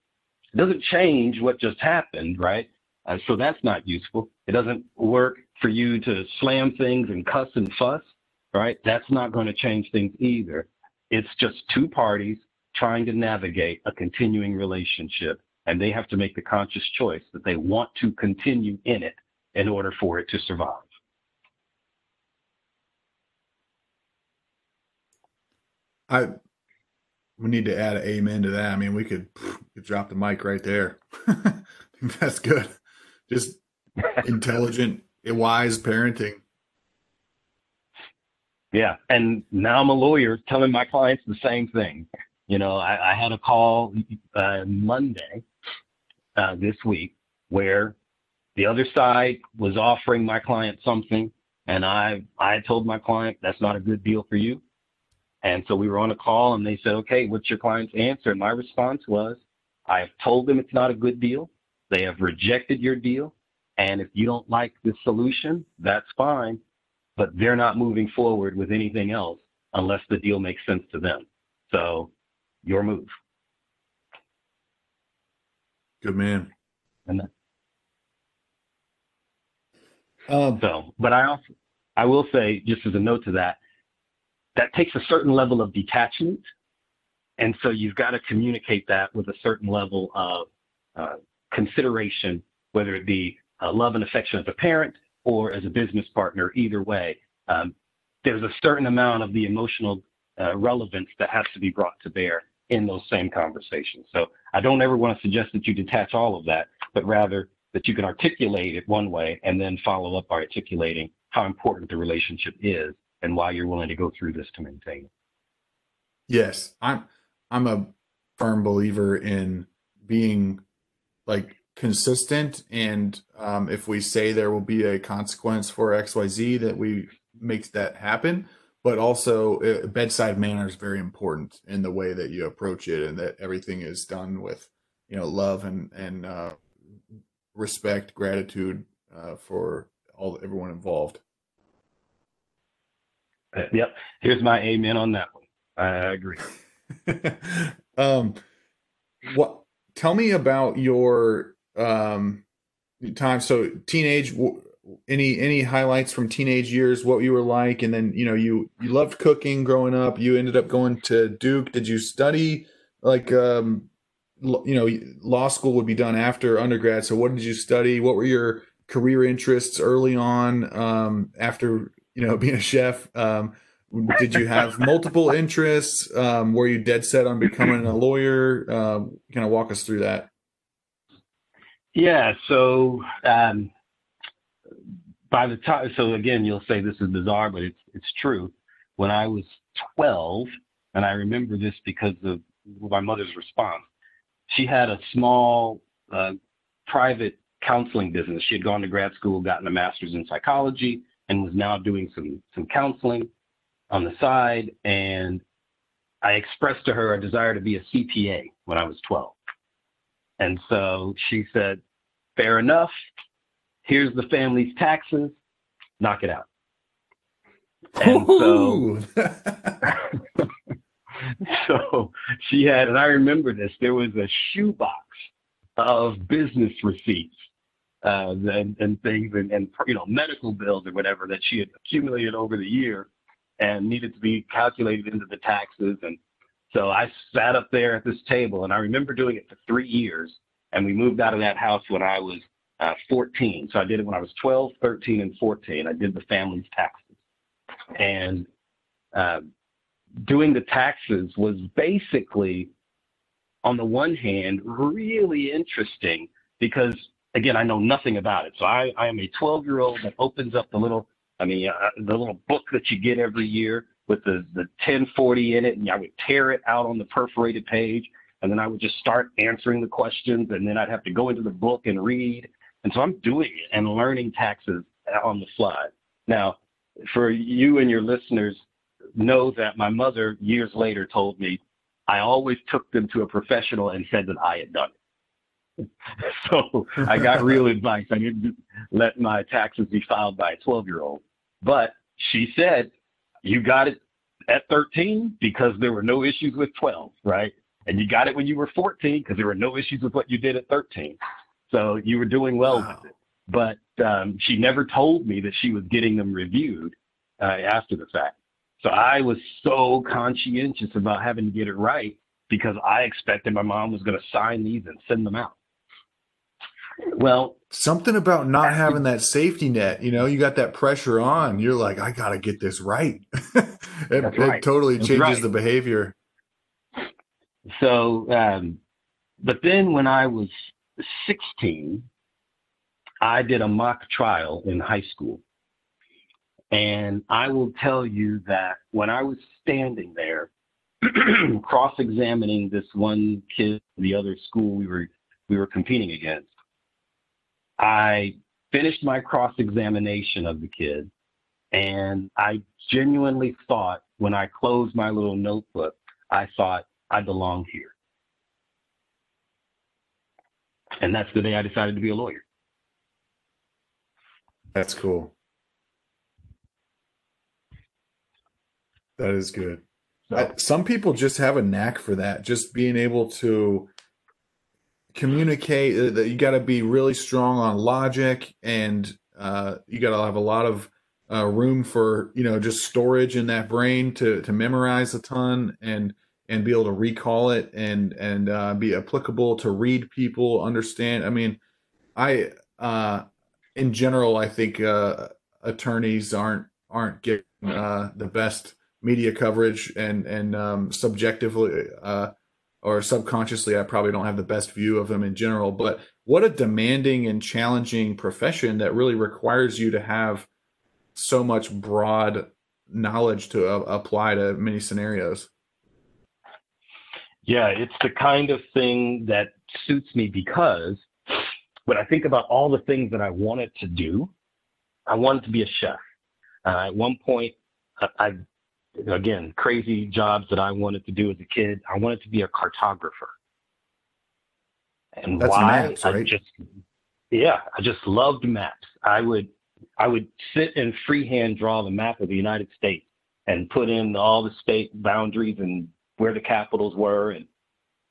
it doesn't change what just happened, right? Uh, so that's not useful. It doesn't work for you to slam things and cuss and fuss, right? That's not going to change things either. It's just two parties trying to navigate a continuing relationship, and they have to make the conscious choice that they want to continue in it in order for it to survive. I we need to add an amen to that. I mean, we could, could drop the mic right there. [laughs] That's good. Just intelligent, wise parenting. Yeah, and now I'm a lawyer telling my clients the same thing. You know, I, I had a call uh, Monday uh, this week where the other side was offering my client something, and I I told my client that's not a good deal for you. And so we were on a call and they said, okay, what's your client's answer? And my response was, I have told them it's not a good deal. They have rejected your deal. And if you don't like the solution, that's fine. But they're not moving forward with anything else unless the deal makes sense to them. So your move. Good man. And um, so, but I also, I will say, just as a note to that, that takes a certain level of detachment. And so you've got to communicate that with a certain level of uh, consideration, whether it be uh, love and affection as a parent or as a business partner, either way. Um, there's a certain amount of the emotional uh, relevance that has to be brought to bear in those same conversations. So I don't ever want to suggest that you detach all of that, but rather that you can articulate it one way and then follow up by articulating how important the relationship is and why you're willing to go through this to maintain it. Yes, I'm I'm a firm believer in being like consistent and um, if we say there will be a consequence for xyz that we make that happen. But also uh, bedside manner is very important in the way that you approach it and that everything is done with you know love and and uh, respect gratitude uh, for all everyone involved [laughs] yep. Here's my amen on that one. I agree. [laughs] um, what? Tell me about your um time. So teenage. any any highlights from teenage years? What you were like, and then you know you you loved cooking growing up. You ended up going to Duke. Did you study like um, you know law school would be done after undergrad? So what did you study? What were your career interests early on um, after you know [laughs] being a chef? Um, did you have multiple interests? Um, were you dead set on becoming a lawyer? Uh, kind of walk us through that. Yeah. So um, by the time, so again, you'll say this is bizarre, but it's it's true. When I was 12, and I remember this because of my mother's response, she had a small uh, private counseling business. She had gone to grad school, gotten a master's in psychology, and was now doing some some counseling on the side. And I expressed to her a desire to be a CPA when I was 12. And so she said, fair enough. Here's the family's taxes. Knock it out. And so, [laughs] [laughs] so she had, and I remember this, there was a shoebox of business receipts uh, and, and things and, and, you know, medical bills or whatever that she had accumulated over the year and needed to be calculated into the taxes. And so I sat up there at this table and I remember doing it for three years. And we moved out of that house when I was uh, 14. So I did it when I was 12, 13, and 14. I did the family's taxes. And uh, doing the taxes was basically, on the one hand, really interesting because, again, I know nothing about it. So I, I am a 12 year old that opens up the little I mean, uh, the little book that you get every year with the, the 1040 in it, and I would tear it out on the perforated page, and then I would just start answering the questions, and then I'd have to go into the book and read. And so I'm doing it and learning taxes on the fly. Now, for you and your listeners, know that my mother years later told me I always took them to a professional and said that I had done it. [laughs] so I got real advice. I didn't let my taxes be filed by a 12 year old. But she said, you got it at 13 because there were no issues with 12, right? And you got it when you were 14 because there were no issues with what you did at 13. So you were doing well wow. with it. But um, she never told me that she was getting them reviewed uh, after the fact. So I was so conscientious about having to get it right because I expected my mom was going to sign these and send them out. Well, something about not having that safety net, you know, you got that pressure on. You're like, I got to get this right. [laughs] it, right. it, totally changes right. the behavior. So, um, but then when I was 16, I did a mock trial in high school. And I will tell you that when I was standing there [clears throat] cross examining this one kid, the other school we were we were competing against, I finished my cross examination of the kid, and I genuinely thought when I closed my little notebook, I thought I belong here. And that's the day I decided to be a lawyer. That's cool. That is good. So, I, some people just have a knack for that, just being able to communicate uh, that you got to be really strong on logic and uh, you got to have a lot of uh, room for you know just storage in that brain to to memorize a ton and and be able to recall it and and uh, be applicable to read people understand i mean i uh in general i think uh attorneys aren't aren't getting uh the best media coverage and and um subjectively uh or subconsciously I probably don't have the best view of them in general, but what a demanding and challenging profession that really requires you to have so much broad knowledge to uh, apply to many scenarios. Yeah, it's the kind of thing that suits me because when I think about all the things that I wanted to do, I wanted to be a chef. Uh, at one point, I again, crazy jobs that I wanted to do as a kid. I wanted to be a cartographer. And That's why? Maps, right? I just, yeah, I just loved maps. I would, I would sit and freehand draw the map of the United States and put in all the state boundaries and where the capitals were, and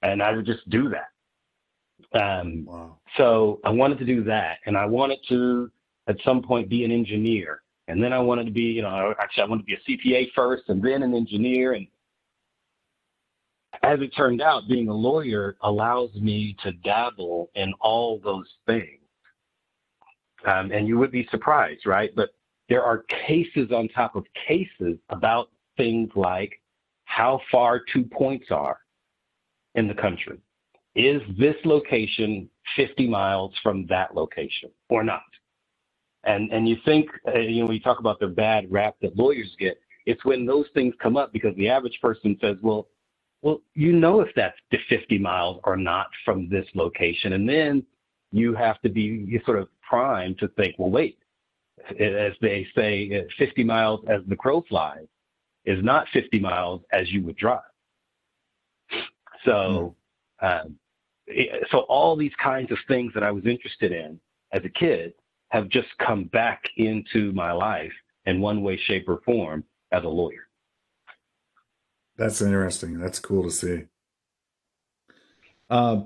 and I would just do that. Um, wow. So I wanted to do that, and I wanted to at some point be an engineer. And then I wanted to be, you know, actually I wanted to be a CPA first and then an engineer. And as it turned out, being a lawyer allows me to dabble in all those things. Um, and you would be surprised, right? But there are cases on top of cases about things like how far two points are in the country. Is this location 50 miles from that location or not? And and you think uh, you know when you talk about the bad rap that lawyers get, it's when those things come up because the average person says, well, well, you know if that's 50 miles or not from this location, and then you have to be sort of primed to think, well, wait, as they say, 50 miles as the crow flies is not 50 miles as you would drive. So, um, so all these kinds of things that I was interested in as a kid have just come back into my life in one way, shape, or form as a lawyer. That's interesting. That's cool to see. Uh,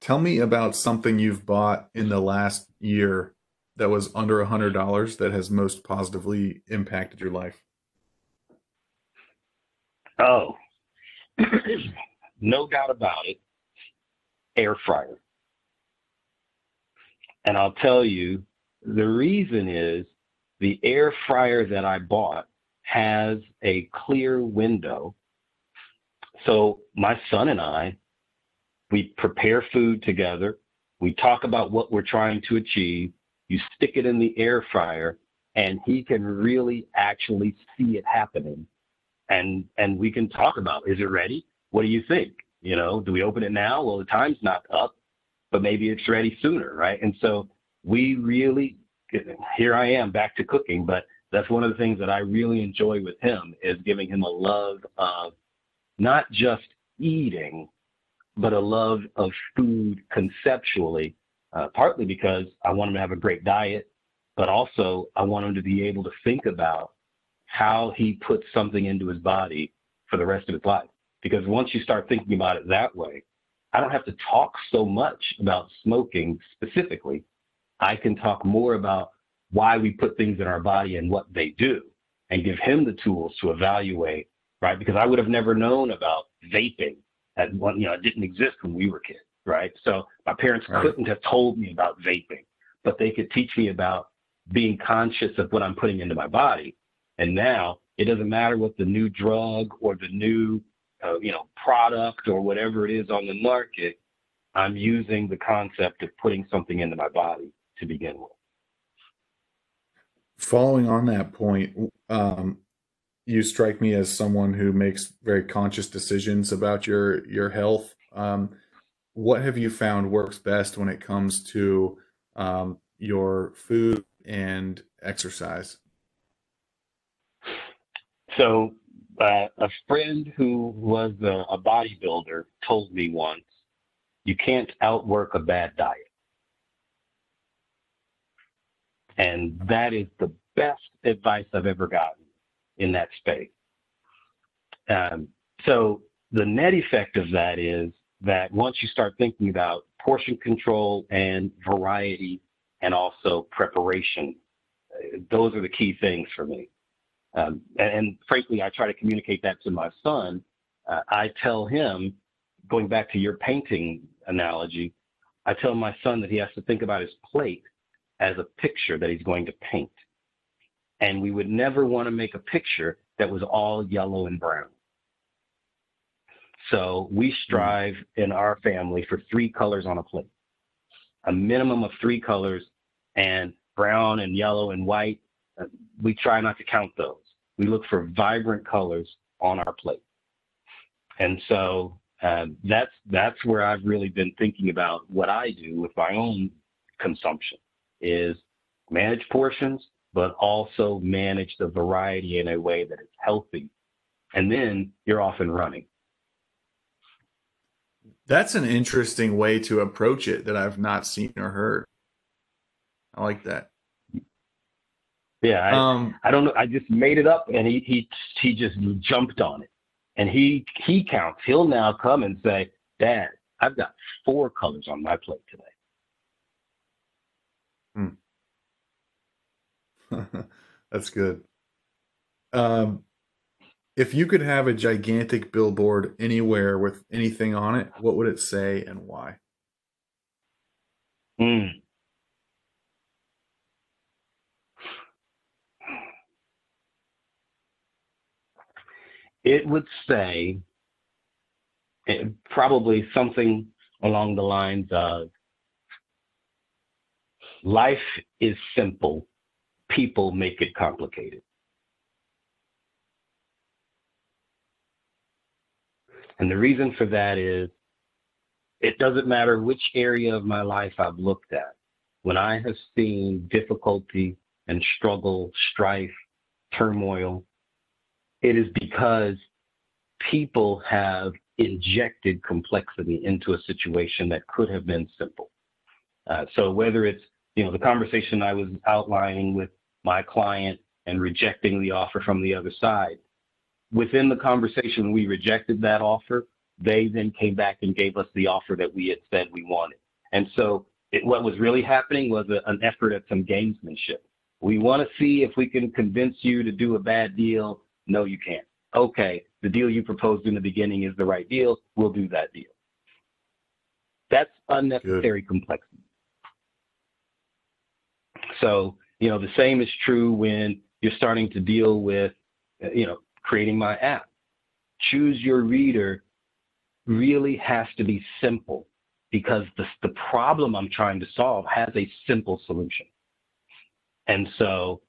tell me about something you've bought in the last year that was under a hundred dollars that has most positively impacted your life. Oh, [clears throat] no doubt about it. Air fryer. And I'll tell you, the reason is the air fryer that I bought has a clear window. So my son and I, we prepare food together. We talk about what we're trying to achieve. You stick it in the air fryer, and he can really actually see it happening. And and we can talk about is it ready? What do you think? You know, do we open it now? Well, the time's not up, but maybe it's ready sooner, right? And so we really here I am back to cooking, but that's one of the things that I really enjoy with him is giving him a love of not just eating, but a love of food conceptually, uh, partly because I want him to have a great diet, but also I want him to be able to think about how he puts something into his body for the rest of his life. Because once you start thinking about it that way, I don't have to talk so much about smoking specifically. I can talk more about why we put things in our body and what they do and give him the tools to evaluate, right? Because I would have never known about vaping at one, you know, it didn't exist when we were kids, right? So my parents right. couldn't have told me about vaping, but they could teach me about being conscious of what I'm putting into my body. And now it doesn't matter what the new drug or the new, uh, you know, product or whatever it is on the market, I'm using the concept of putting something into my body to begin with. Following on that point, um, you strike me as someone who makes very conscious decisions about your your health. Um, what have you found works best when it comes to um, your food and exercise? So, uh, a friend who was a, a bodybuilder told me once, "You can't outwork a bad diet." And that is the best advice I've ever gotten in that space. Um, so the net effect of that is that once you start thinking about portion control and variety and also preparation, those are the key things for me. Um, and, and, frankly, I try to communicate that to my son. Uh, I tell him, going back to your painting analogy, I tell my son that he has to think about his plate as a picture that he's going to paint. And we would never want to make a picture that was all yellow and brown. So we hmm. strive in our family for three colors on a plate, a minimum of three colors, and brown and yellow and white. Uh, we try not to count those. We look for vibrant colors on our plate. And so uh, that's that's where I've really been thinking about what I do with my own consumption is manage portions, but also manage the variety in a way that is healthy. And then you're off and running. That's an interesting way to approach it that I've not seen or heard. I like that. Yeah, I, um, I don't know. I just made it up, and he he he just jumped on it, and he he counts. He'll now come and say, "Dad, I've got four colors on my plate today." Hmm. [laughs] That's good. Um, if you could have a gigantic billboard anywhere with anything on it, what would it say and why? Mm. It would say eh, probably something along the lines of life is simple, people make it complicated. And the reason for that is it doesn't matter which area of my life I've looked at. When I have seen difficulty and struggle, strife, turmoil, it is because people have injected complexity into a situation that could have been simple. Uh, so whether it's you know the conversation I was outlining with my client and rejecting the offer from the other side, within the conversation we rejected that offer. They then came back and gave us the offer that we had said we wanted. And so it, what was really happening was a, an effort at some gamesmanship. We want to see if we can convince you to do a bad deal. No, you can't. Okay, the deal you proposed in the beginning is the right deal. We'll do that deal. That's unnecessary Good. complexity. So, you know, the same is true when you're starting to deal with, you know, creating my app. Choose your reader really has to be simple because the, the problem I'm trying to solve has a simple solution. And so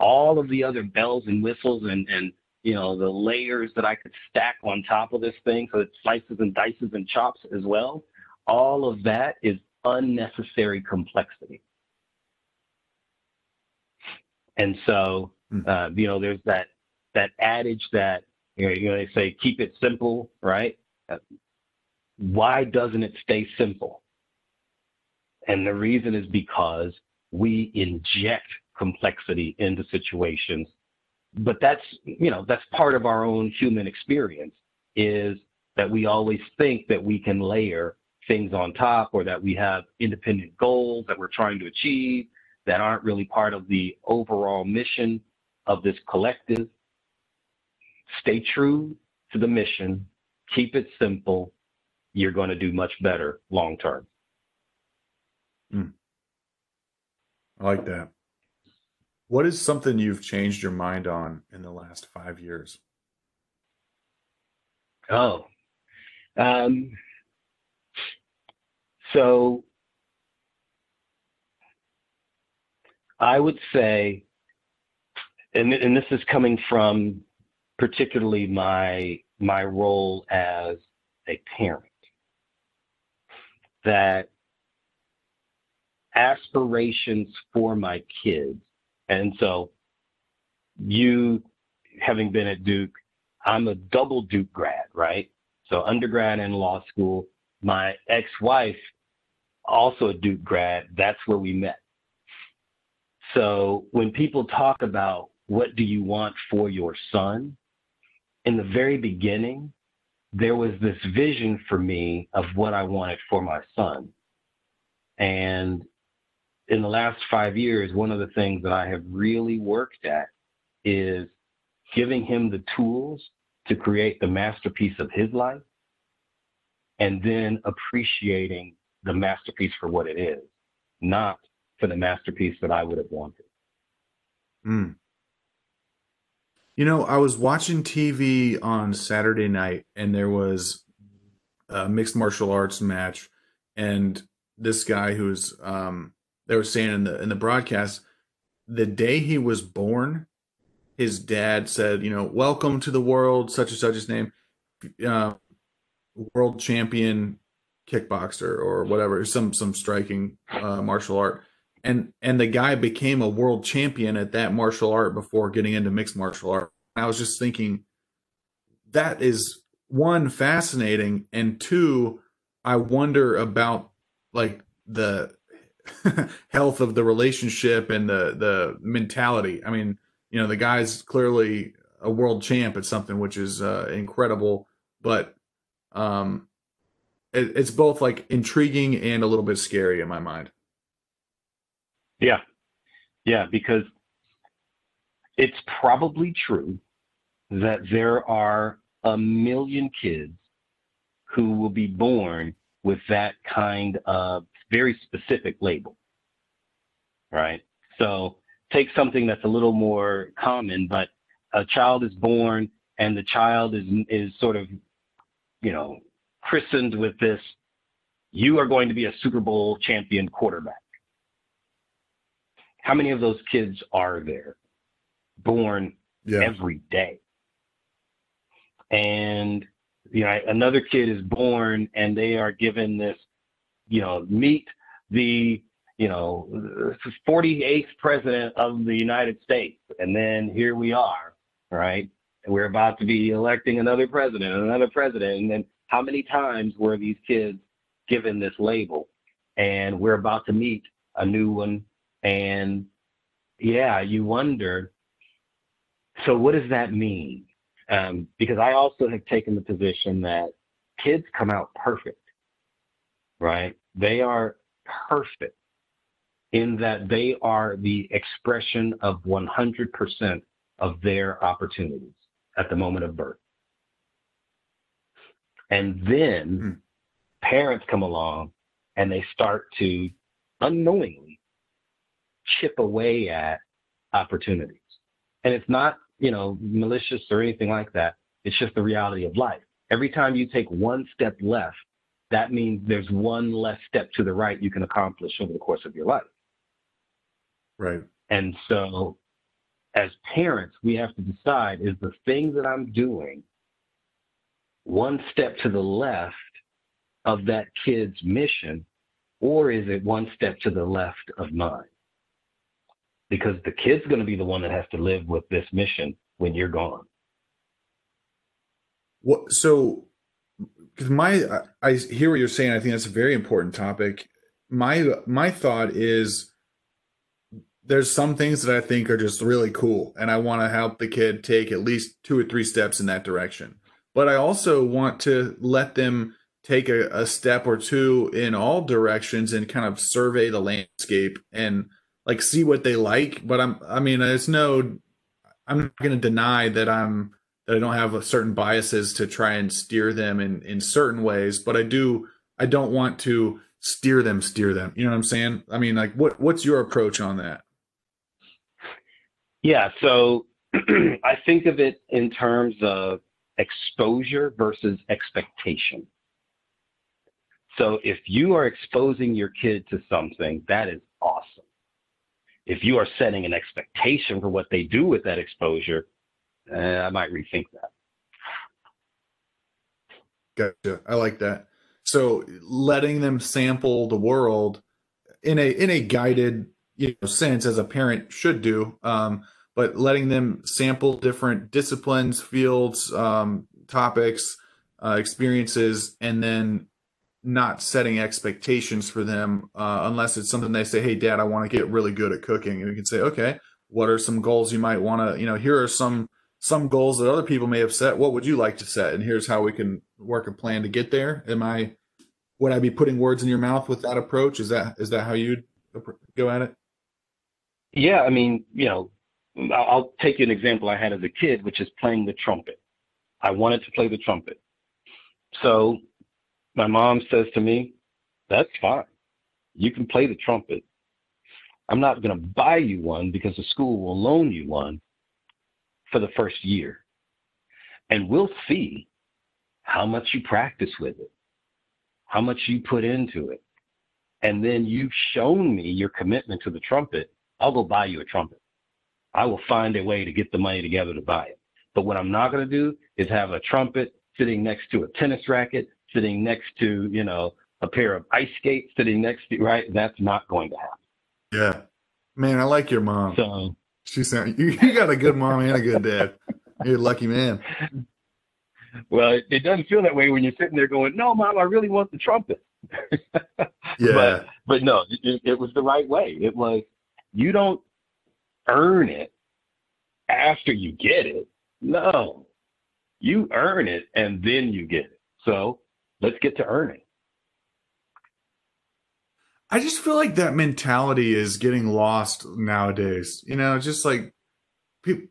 all of the other bells and whistles and, and you know the layers that I could stack on top of this thing so it slices and dices and chops as well, all of that is unnecessary complexity. And so, hmm. uh, you know, there's that that adage that you know, you know they say keep it simple, right? Uh, why doesn't it stay simple? And the reason is because we inject complexity into situations. But that's, you know, that's part of our own human experience is that we always think that we can layer things on top or that we have independent goals that we're trying to achieve that aren't really part of the overall mission of this collective. Stay true to the mission, keep it simple, you're going to do much better long term. Mm. I like that. What is something you've changed your mind on in the last five years? Oh, um, so I would say, and, and this is coming from particularly my my role as a parent that aspirations for my kids and so you having been at duke i'm a double duke grad right? So undergrad and law school. My ex-wife also a duke grad. That's where we met so when people talk about what do you want for your son in the very beginning, there was this vision for me of what I wanted for my son. And in the last five years, one of the things that I have really worked at is giving him the tools to create the masterpiece of his life and then appreciating the masterpiece for what it is, not for the masterpiece that I would have wanted. Mm. You know, I was watching TV on Saturday night and there was a mixed martial arts match and this guy who's um they were saying in the in the broadcast the day he was born his dad said, you know, welcome to the world, such and such his name, uh, world champion kickboxer or whatever, some some striking uh, martial art and and the guy became a world champion at that martial art before getting into mixed martial art. I was just thinking that is one fascinating and two I wonder about like the [laughs] health of the relationship and the the mentality. I mean, you know, the guy's clearly a world champ at something which is uh, incredible, but um it, it's both like intriguing and a little bit scary in my mind. Yeah. Yeah, because it's probably true that there are a million kids who will be born with that kind of very specific label, right? So take something that's a little more common, but a child is born and the child is is sort of, you know, christened with this. You are going to be a Super Bowl champion quarterback. How many of those kids are there, born yeah. every day? And you know, another kid is born and they are given this, you know, meet the, you know, 48th president of the United States. And then here we are, right? And we're about to be electing another president, another president. And then how many times were these kids given this label? And we're about to meet a new one. And yeah, you wonder, so what does that mean? Um, because I also have taken the position that kids come out perfect, right? They are perfect in that they are the expression of 100% of their opportunities at the moment of birth. And then mm. parents come along and they start to unknowingly chip away at opportunities. And it's not you know, malicious or anything like that. It's just the reality of life. Every time you take one step left, that means there's one less step to the right you can accomplish over the course of your life. Right. And so, as parents, we have to decide is the thing that I'm doing one step to the left of that kid's mission, or is it one step to the left of mine? Because the kid's going to be the one that has to live with this mission when you're gone. What so because my I, I hear what you're saying. I think that's a very important topic. My my thought is there's some things that I think are just really cool, and I want to help the kid take at least two or three steps in that direction. But I also want to let them take a, a step or two in all directions and kind of survey the landscape and like see what they like. But I'm I mean it's no I'm not going to deny that I'm that I don't have certain biases to try and steer them in in certain ways. But I do I don't want to steer them steer them. You know what I'm saying? I mean like what what's your approach on that? Yeah, so [clears throat] I think of it in terms of exposure versus expectation. So if you are exposing your kid to something, that is awesome if you are setting an expectation for what they do with that exposure, uh, I might rethink that. Gotcha. I like that. So letting them sample the world in a in a guided you know sense as a parent should do, um, but letting them sample different disciplines, fields, um, topics, uh, experiences, and then not setting expectations for them uh, unless it's something they say, "Hey, Dad, I want to get really good at cooking," and we can say, "Okay, what are some goals you might want to? You know, here are some some goals that other people may have set. What would you like to set? And here's how we can work a plan to get there." Am I would I be putting words in your mouth with that approach? Is that is that how you'd go at it? Yeah, I mean, you know, I'll take you an example I had as a kid, which is playing the trumpet. I wanted to play the trumpet. So my mom says to me, That's fine. You can play the trumpet. I'm not going to buy you one because the school will loan you one for the first year. And we'll see how much you practice with it, how much you put into it. And then you've shown me your commitment to the trumpet. I'll go buy you a trumpet. I will find a way to get the money together to buy it. But what I'm not going to do is have a trumpet sitting next to a tennis racket sitting next to, you know, a pair of ice skates sitting next to right? That's not going to happen. Yeah. Man, I like your mom. So she sound you, you got a good mom and a good dad. You're a lucky man. Well, it, it doesn't feel that way when you're sitting there going, "No, mom, I really want the trumpet." [laughs] yeah. But but no, it, it was the right way. It was you don't earn it after you get it. No, you earn it and then you get it. So let's get to earning. I just feel like that mentality is getting lost nowadays. You know, just like people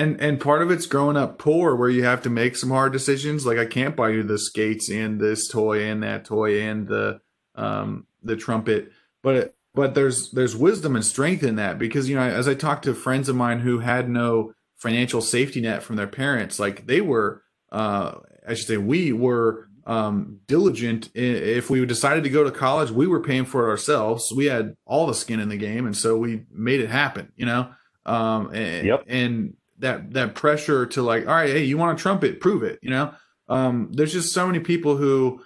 and and part of it's growing up poor where you have to make some hard decisions like i can't buy you the skates and this toy and that toy and the um the trumpet but but there's there's wisdom and strength in that because you know as i talked to friends of mine who had no financial safety net from their parents like they were uh i should say we were um diligent if we decided to go to college we were paying for it ourselves we had all the skin in the game and so we made it happen you know um and, yep. and that that pressure to like, all right, hey, you want a trumpet, prove it. You know, um, there's just so many people who,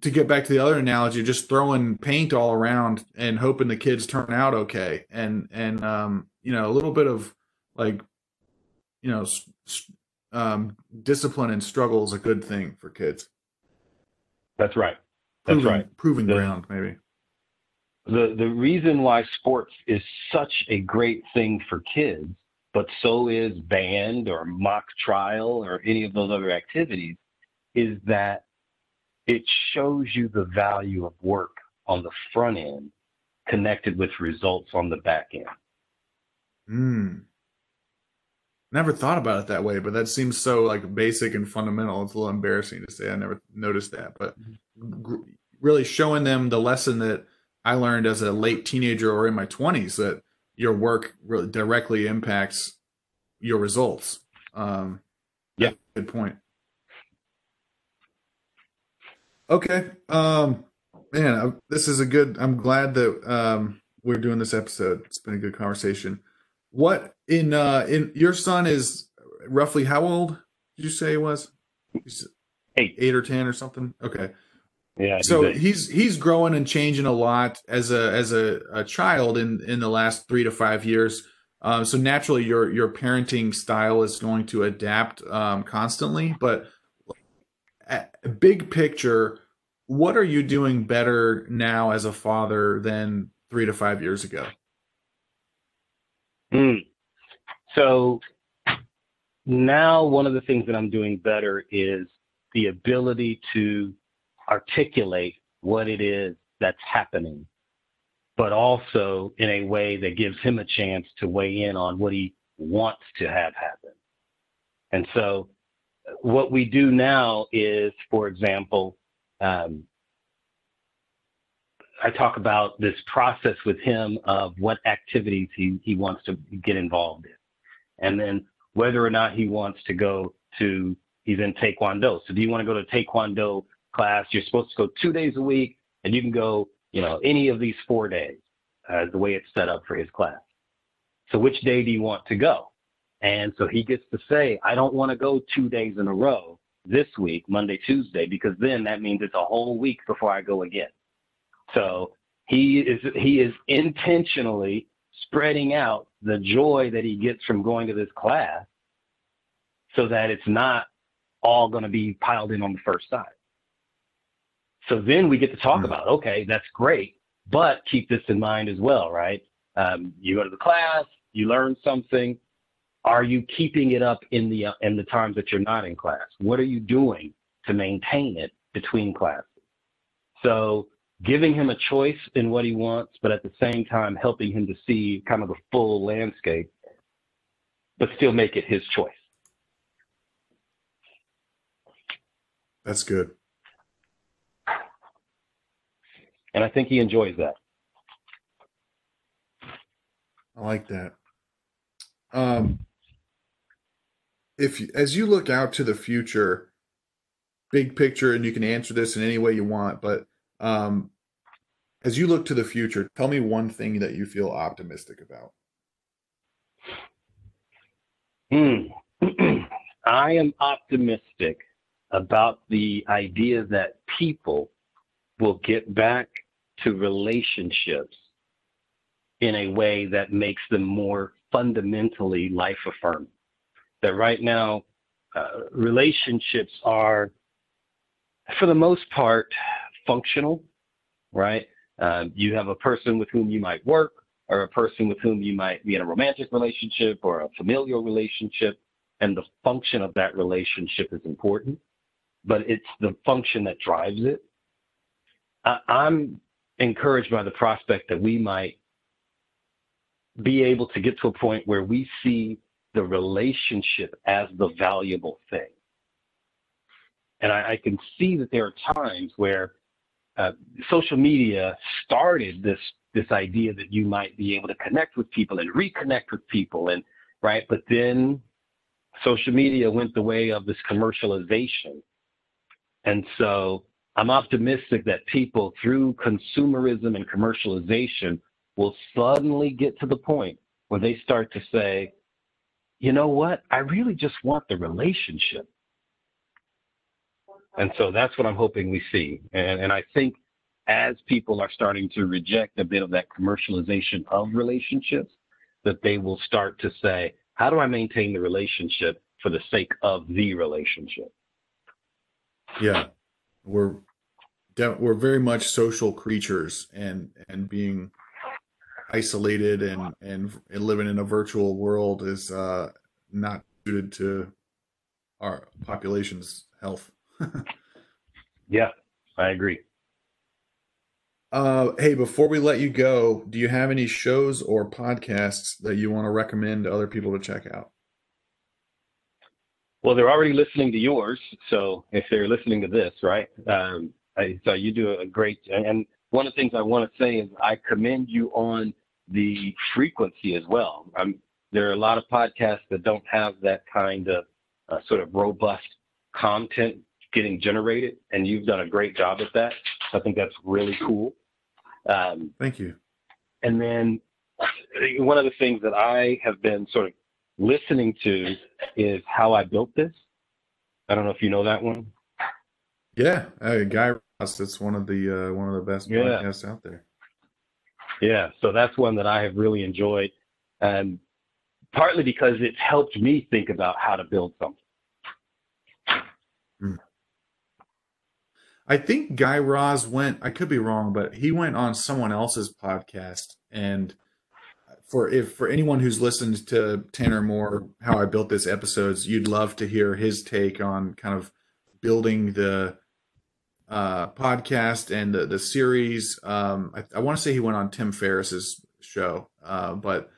to get back to the other analogy, just throwing paint all around and hoping the kids turn out okay, and and um, you know, a little bit of like, you know, um, discipline and struggle is a good thing for kids. That's right. That's proving, right. Proving the, ground, maybe. The the reason why sports is such a great thing for kids but so is band or mock trial or any of those other activities, is that it shows you the value of work on the front end connected with results on the back end. Hmm. Never thought about it that way, but that seems so like basic and fundamental. It's a little embarrassing to say. I never noticed that, but really showing them the lesson that I learned as a late teenager or in my twenties that your work really directly impacts your results. Um, yeah, good point. Okay, um, man, I, this is a good. I'm glad that um, we're doing this episode. It's been a good conversation. What in uh, in your son is roughly how old? Did you say he was? eight, eight or ten or something. Okay. Yeah. So he's he's growing and changing a lot as a as a, a child in in the last three to five years. Um, so naturally, your your parenting style is going to adapt um, constantly. But big picture, what are you doing better now as a father than three to five years ago? Mm. So now, one of the things that I'm doing better is the ability to articulate what it is that's happening, but also in a way that gives him a chance to weigh in on what he wants to have happen. And so, what we do now is, for example, um, I talk about this process with him of what activities he, he wants to get involved in. And then whether or not he wants to go to, he's in Taekwondo. So do you want to go to Taekwondo class. You're supposed to go two days a week, and you can go, you know, any of these four days, uh, the way it's set up for his class. So which day do you want to go? And so he gets to say, I don't want to go two days in a row this week, Monday, Tuesday, because then that means it's a whole week before I go again. So he is he is intentionally spreading out the joy that he gets from going to this class so that it's not all going to be piled in on the first side. So then we get to talk mm about, okay, that's great, but keep this in mind as well, right? Um, you go to the class, you learn something. Are you keeping it up in the uh, in the times that you're not in class? What are you doing to maintain it between classes? So giving him a choice in what he wants, but at the same time helping him to see kind of the full landscape, but still make it his choice. That's good. and I think he enjoys that. I like that. Um, if as you look out to the future, big picture, and you can answer this in any way you want, but um, as you look to the future, tell me one thing that you feel optimistic about. Hmm. [clears throat] I am optimistic about the idea that people will get back to relationships in a way that makes them more fundamentally life affirming. That right now, uh, relationships are, for the most part, functional, right? Uh, you have a person with whom you might work, or a person with whom you might be in a romantic relationship or a familial relationship, and the function of that relationship is important, but it's the function that drives it. I'm encouraged by the prospect that we might be able to get to a point where we see the relationship as the valuable thing. And I, I can see that there are times where uh, social media started this this idea that you might be able to connect with people and reconnect with people and right? But then social media went the way of this commercialization. And so i'm optimistic that people through consumerism and commercialization will suddenly get to the point where they start to say you know what? I really just want the relationship and so that's what i'm hoping we see and, and i think as people are starting to reject a bit of that commercialization of relationships, that they will start to say, how do I maintain the relationship for the sake of the relationship? Yeah, we're we're very much social creatures, and and being isolated and and, and living in a virtual world is uh, not suited to our population's health. [laughs] yeah, I agree. Uh, hey, before we let you go, do you have any shows or podcasts that you want to recommend to other people to check out? Well, they're already listening to yours, so if they're listening to this, right? Um, I, so you do a great. And one of the things I want to say is I commend you on the frequency as well. Um, there are a lot of podcasts that don't have that kind of uh, sort of robust content getting generated, and you've done a great job at that. I think that's really cool. Um, Thank you. And then one of the things that I have been sort of listening to is how I built this. I don't know if you know that one. Yeah, uh, Guy Raz. It's one of the uh, one of the best yeah. podcasts out there. Yeah, so that's one that I have really enjoyed, and partly because it's helped me think about how to build something. I think Guy Raz went. I could be wrong, but he went on someone else's podcast. And for if for anyone who's listened to Tanner Moore, how I built this episodes, you'd love to hear his take on kind of building the uh, podcast and the, the series. Um, I, I want to say he went on Tim Ferriss's show, uh, but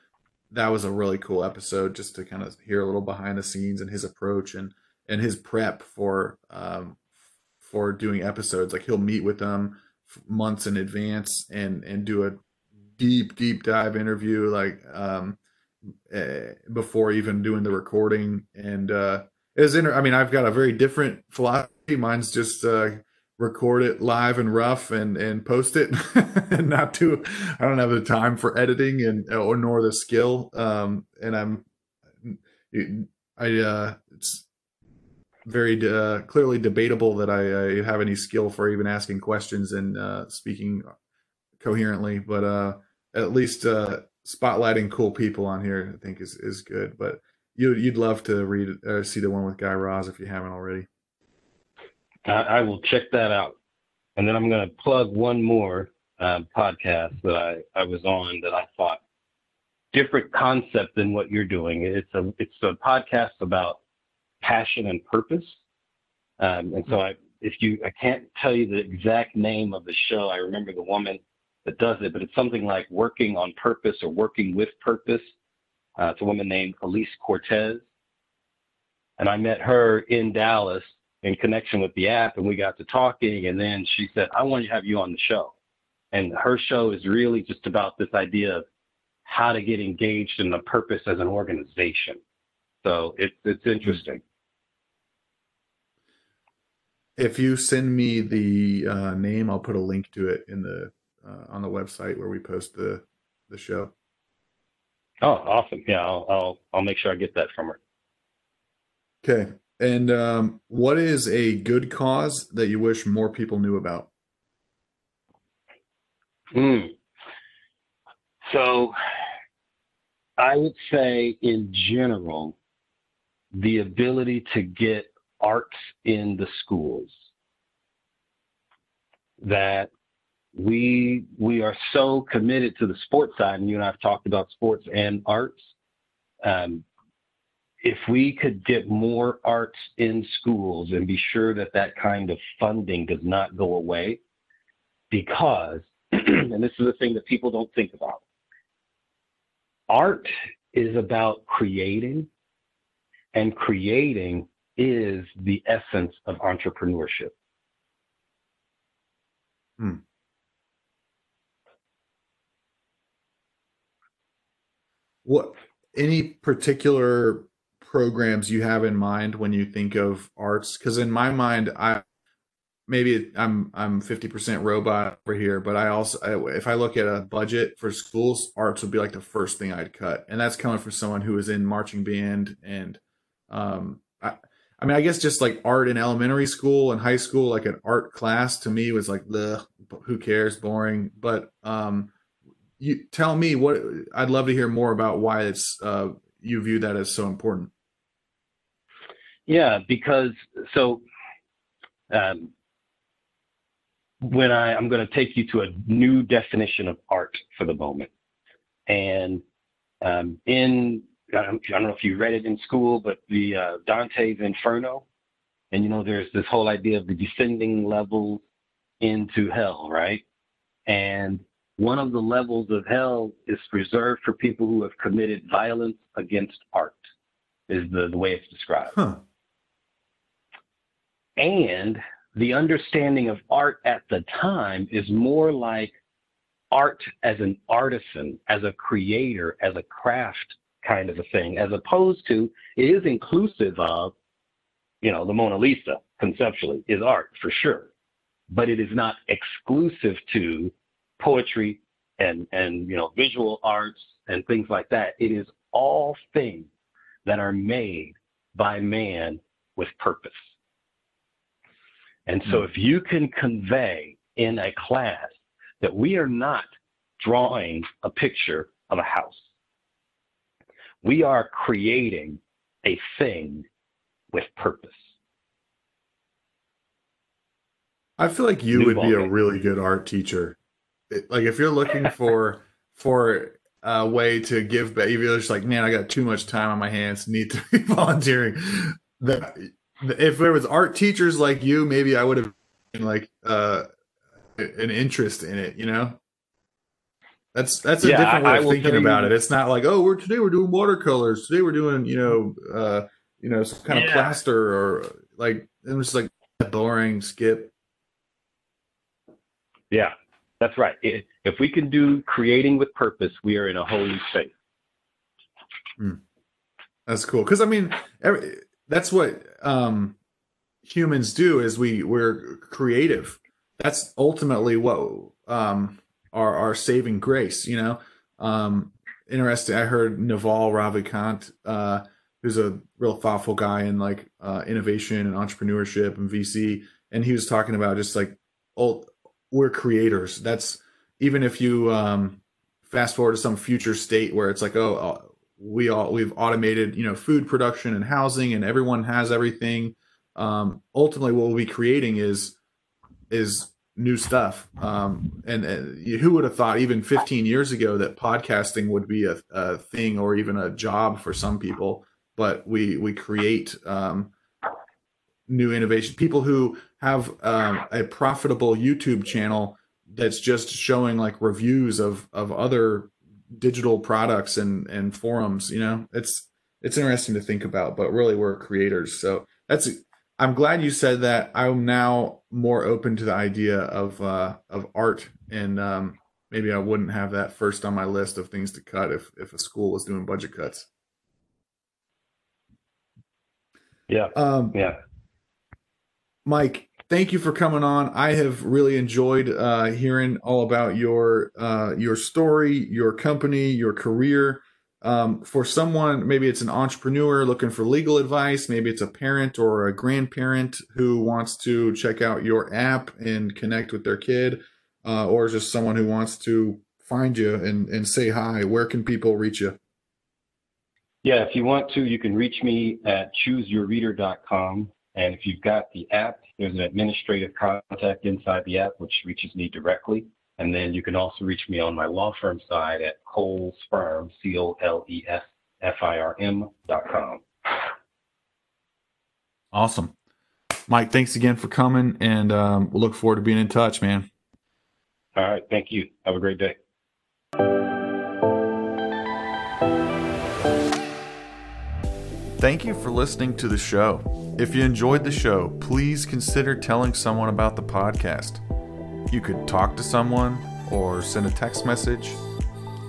that was a really cool episode just to kind of hear a little behind the scenes and his approach and and his prep for um, for doing episodes. Like he'll meet with them months in advance and and do a deep deep dive interview like um uh, before even doing the recording. And uh is inter- I mean I've got a very different philosophy. Mine's just uh record it live and rough and and post it. [laughs] And not to I don't have the time for editing and or nor the skill. Um and I'm I uh it's very uh, clearly debatable that I, I, have any skill for even asking questions and uh, speaking coherently, but uh, at least uh, spotlighting cool people on here, I think is is good. But you you'd love to read or see the one with Guy Raz if you haven't already. I, I will check that out, and then I'm going to plug one more um, podcast that I I was on that I thought different concept than what you're doing. It's a it's a podcast about passion and purpose. Um, and so I, if you, I can't tell you the exact name of the show. I remember the woman that does it, but it's something like working on purpose or working with purpose. Uh, it's a woman named Elise Cortez. And I met her in Dallas in connection with the app and we got to talking. And then she said, I want to have you on the show. And her show is really just about this idea of how to get engaged in the purpose as an organization. So it's, it's interesting if you send me the uh, name, I'll put a link to it in the uh, on the website where we post the the show. Oh, awesome! Yeah, I'll I'll, I'll make sure I get that from her. Okay. And um, what is a good cause that you wish more people knew about? Hmm. So, I would say in general, the ability to get arts in the schools that we we are so committed to the sports side and you and i've talked about sports and arts. Um, if we could get more arts in schools and be sure that that kind of funding does not go away because [clears throat] and this is the thing that people don't think about art is about creating and creating is the essence of entrepreneurship. Hmm. What any particular programs you have in mind when you think of arts? Because in my mind, I maybe I'm I'm 50% robot over here, but I also if I look at a budget for schools, arts would be like the first thing I'd cut, and that's coming from someone who is in marching band and um I I mean I guess just like art in elementary school and high school, like an art class to me was like the who cares, boring. But um, you tell me what I'd love to hear more about why it's uh you view that as so important. Yeah, because so um, when I, I'm going to take you to a new definition of art for the moment. And um, in, I don't, I don't, know if you read it in school, but the uh, Dante's Inferno, and you know, there's this whole idea of the descending levels into hell, right? And one of the levels of hell is reserved for people who have committed violence against art, is the, the way it's described. Huh. And the understanding of art at the time is more like art as an artisan, as a creator, as a craft kind of a thing, as opposed to it is inclusive of, you know, the Mona Lisa conceptually is art for sure, but it is not exclusive to poetry and and you know visual arts and things like that. It is all things that are made by man with purpose. And so hmm. if you can convey in a class that we are not drawing a picture of a house, we are creating a thing with purpose. I feel like you New would be a really good art teacher. Like if you're looking [laughs] for for a way to give back, you're just like, man, I got too much time on my hands, need to [laughs] be volunteering. That if there was art teachers like you, maybe I would have like uh, an interest in it. You know, that's that's a yeah, different way I, of thinking about it. It's not like oh, we're today we're doing watercolors. Today we're doing you know uh, you know some kind yeah. of plaster or like it was like boring. Skip. Yeah, that's right. If we can do creating with purpose, we are in a whole new space. Hmm. That's cool. Because I mean, every, that's what um, humans do is we we're creative. That's ultimately what um, our our saving grace. You know, um, interesting. I heard Naval Ravikant, uh, who's a real thoughtful guy in like uh, innovation and entrepreneurship and VC, and he was talking about just like, oh, we're creators. That's even if you um, fast forward to some future state where it's like, oh, uh, we all we've automated you know food production and housing and everyone has everything um, ultimately what we'll be creating is is new stuff. Um, and, and, who would have thought even 15 years ago that podcasting would be a, a thing or even a job for some people but we we create um, new innovation. People who have um, a profitable youtube channel that's just showing like reviews of of other digital products and and forums you know it's it's interesting to think about but really we're creators. So that's i'm glad you said that i'm now more open to the idea of uh of art and um maybe i wouldn't have that first on my list of things to cut if if a school was doing budget cuts yeah um yeah mike thank you for coming on. I have really enjoyed uh, hearing all about your uh, your story, your company, your career. Um, for someone, maybe it's an entrepreneur looking for legal advice, maybe it's a parent or a grandparent who wants to check out your app and connect with their kid, uh, or just someone who wants to find you and, and say hi. Where can people reach you? Yeah, if you want to, you can reach me at chooseyourreader.com. And if you've got the app, there's an administrative contact inside the app which reaches me directly. And then you can also reach me on my law firm side at Coles Firm, C O L E S F I R M dot com. Awesome. Mike, thanks again for coming and um, we'll look forward to being in touch, man. All right. Thank you. Have a great day. Thank you for listening to the show. If you enjoyed the show, please consider telling someone about the podcast. You could talk to someone or send a text message.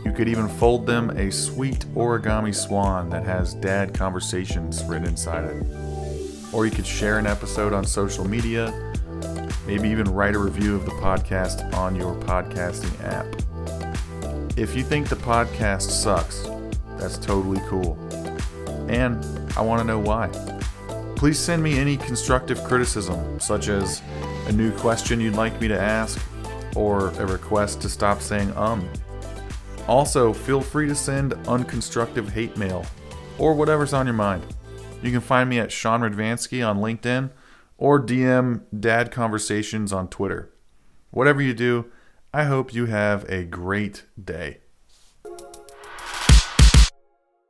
You could even fold them a sweet origami swan that has dad conversations written inside it. Or you could share an episode on social media, maybe even write a review of the podcast on your podcasting app. If you think the podcast sucks, that's totally cool. And I want to know why. Please send me any constructive criticism, such as a new question you'd like me to ask, or a request to stop saying um. Also, feel free to send unconstructive hate mail, or whatever's on your mind. You can find me at Sean Radvansky on LinkedIn, or DM Dad Conversations on Twitter. Whatever you do, I hope you have a great day.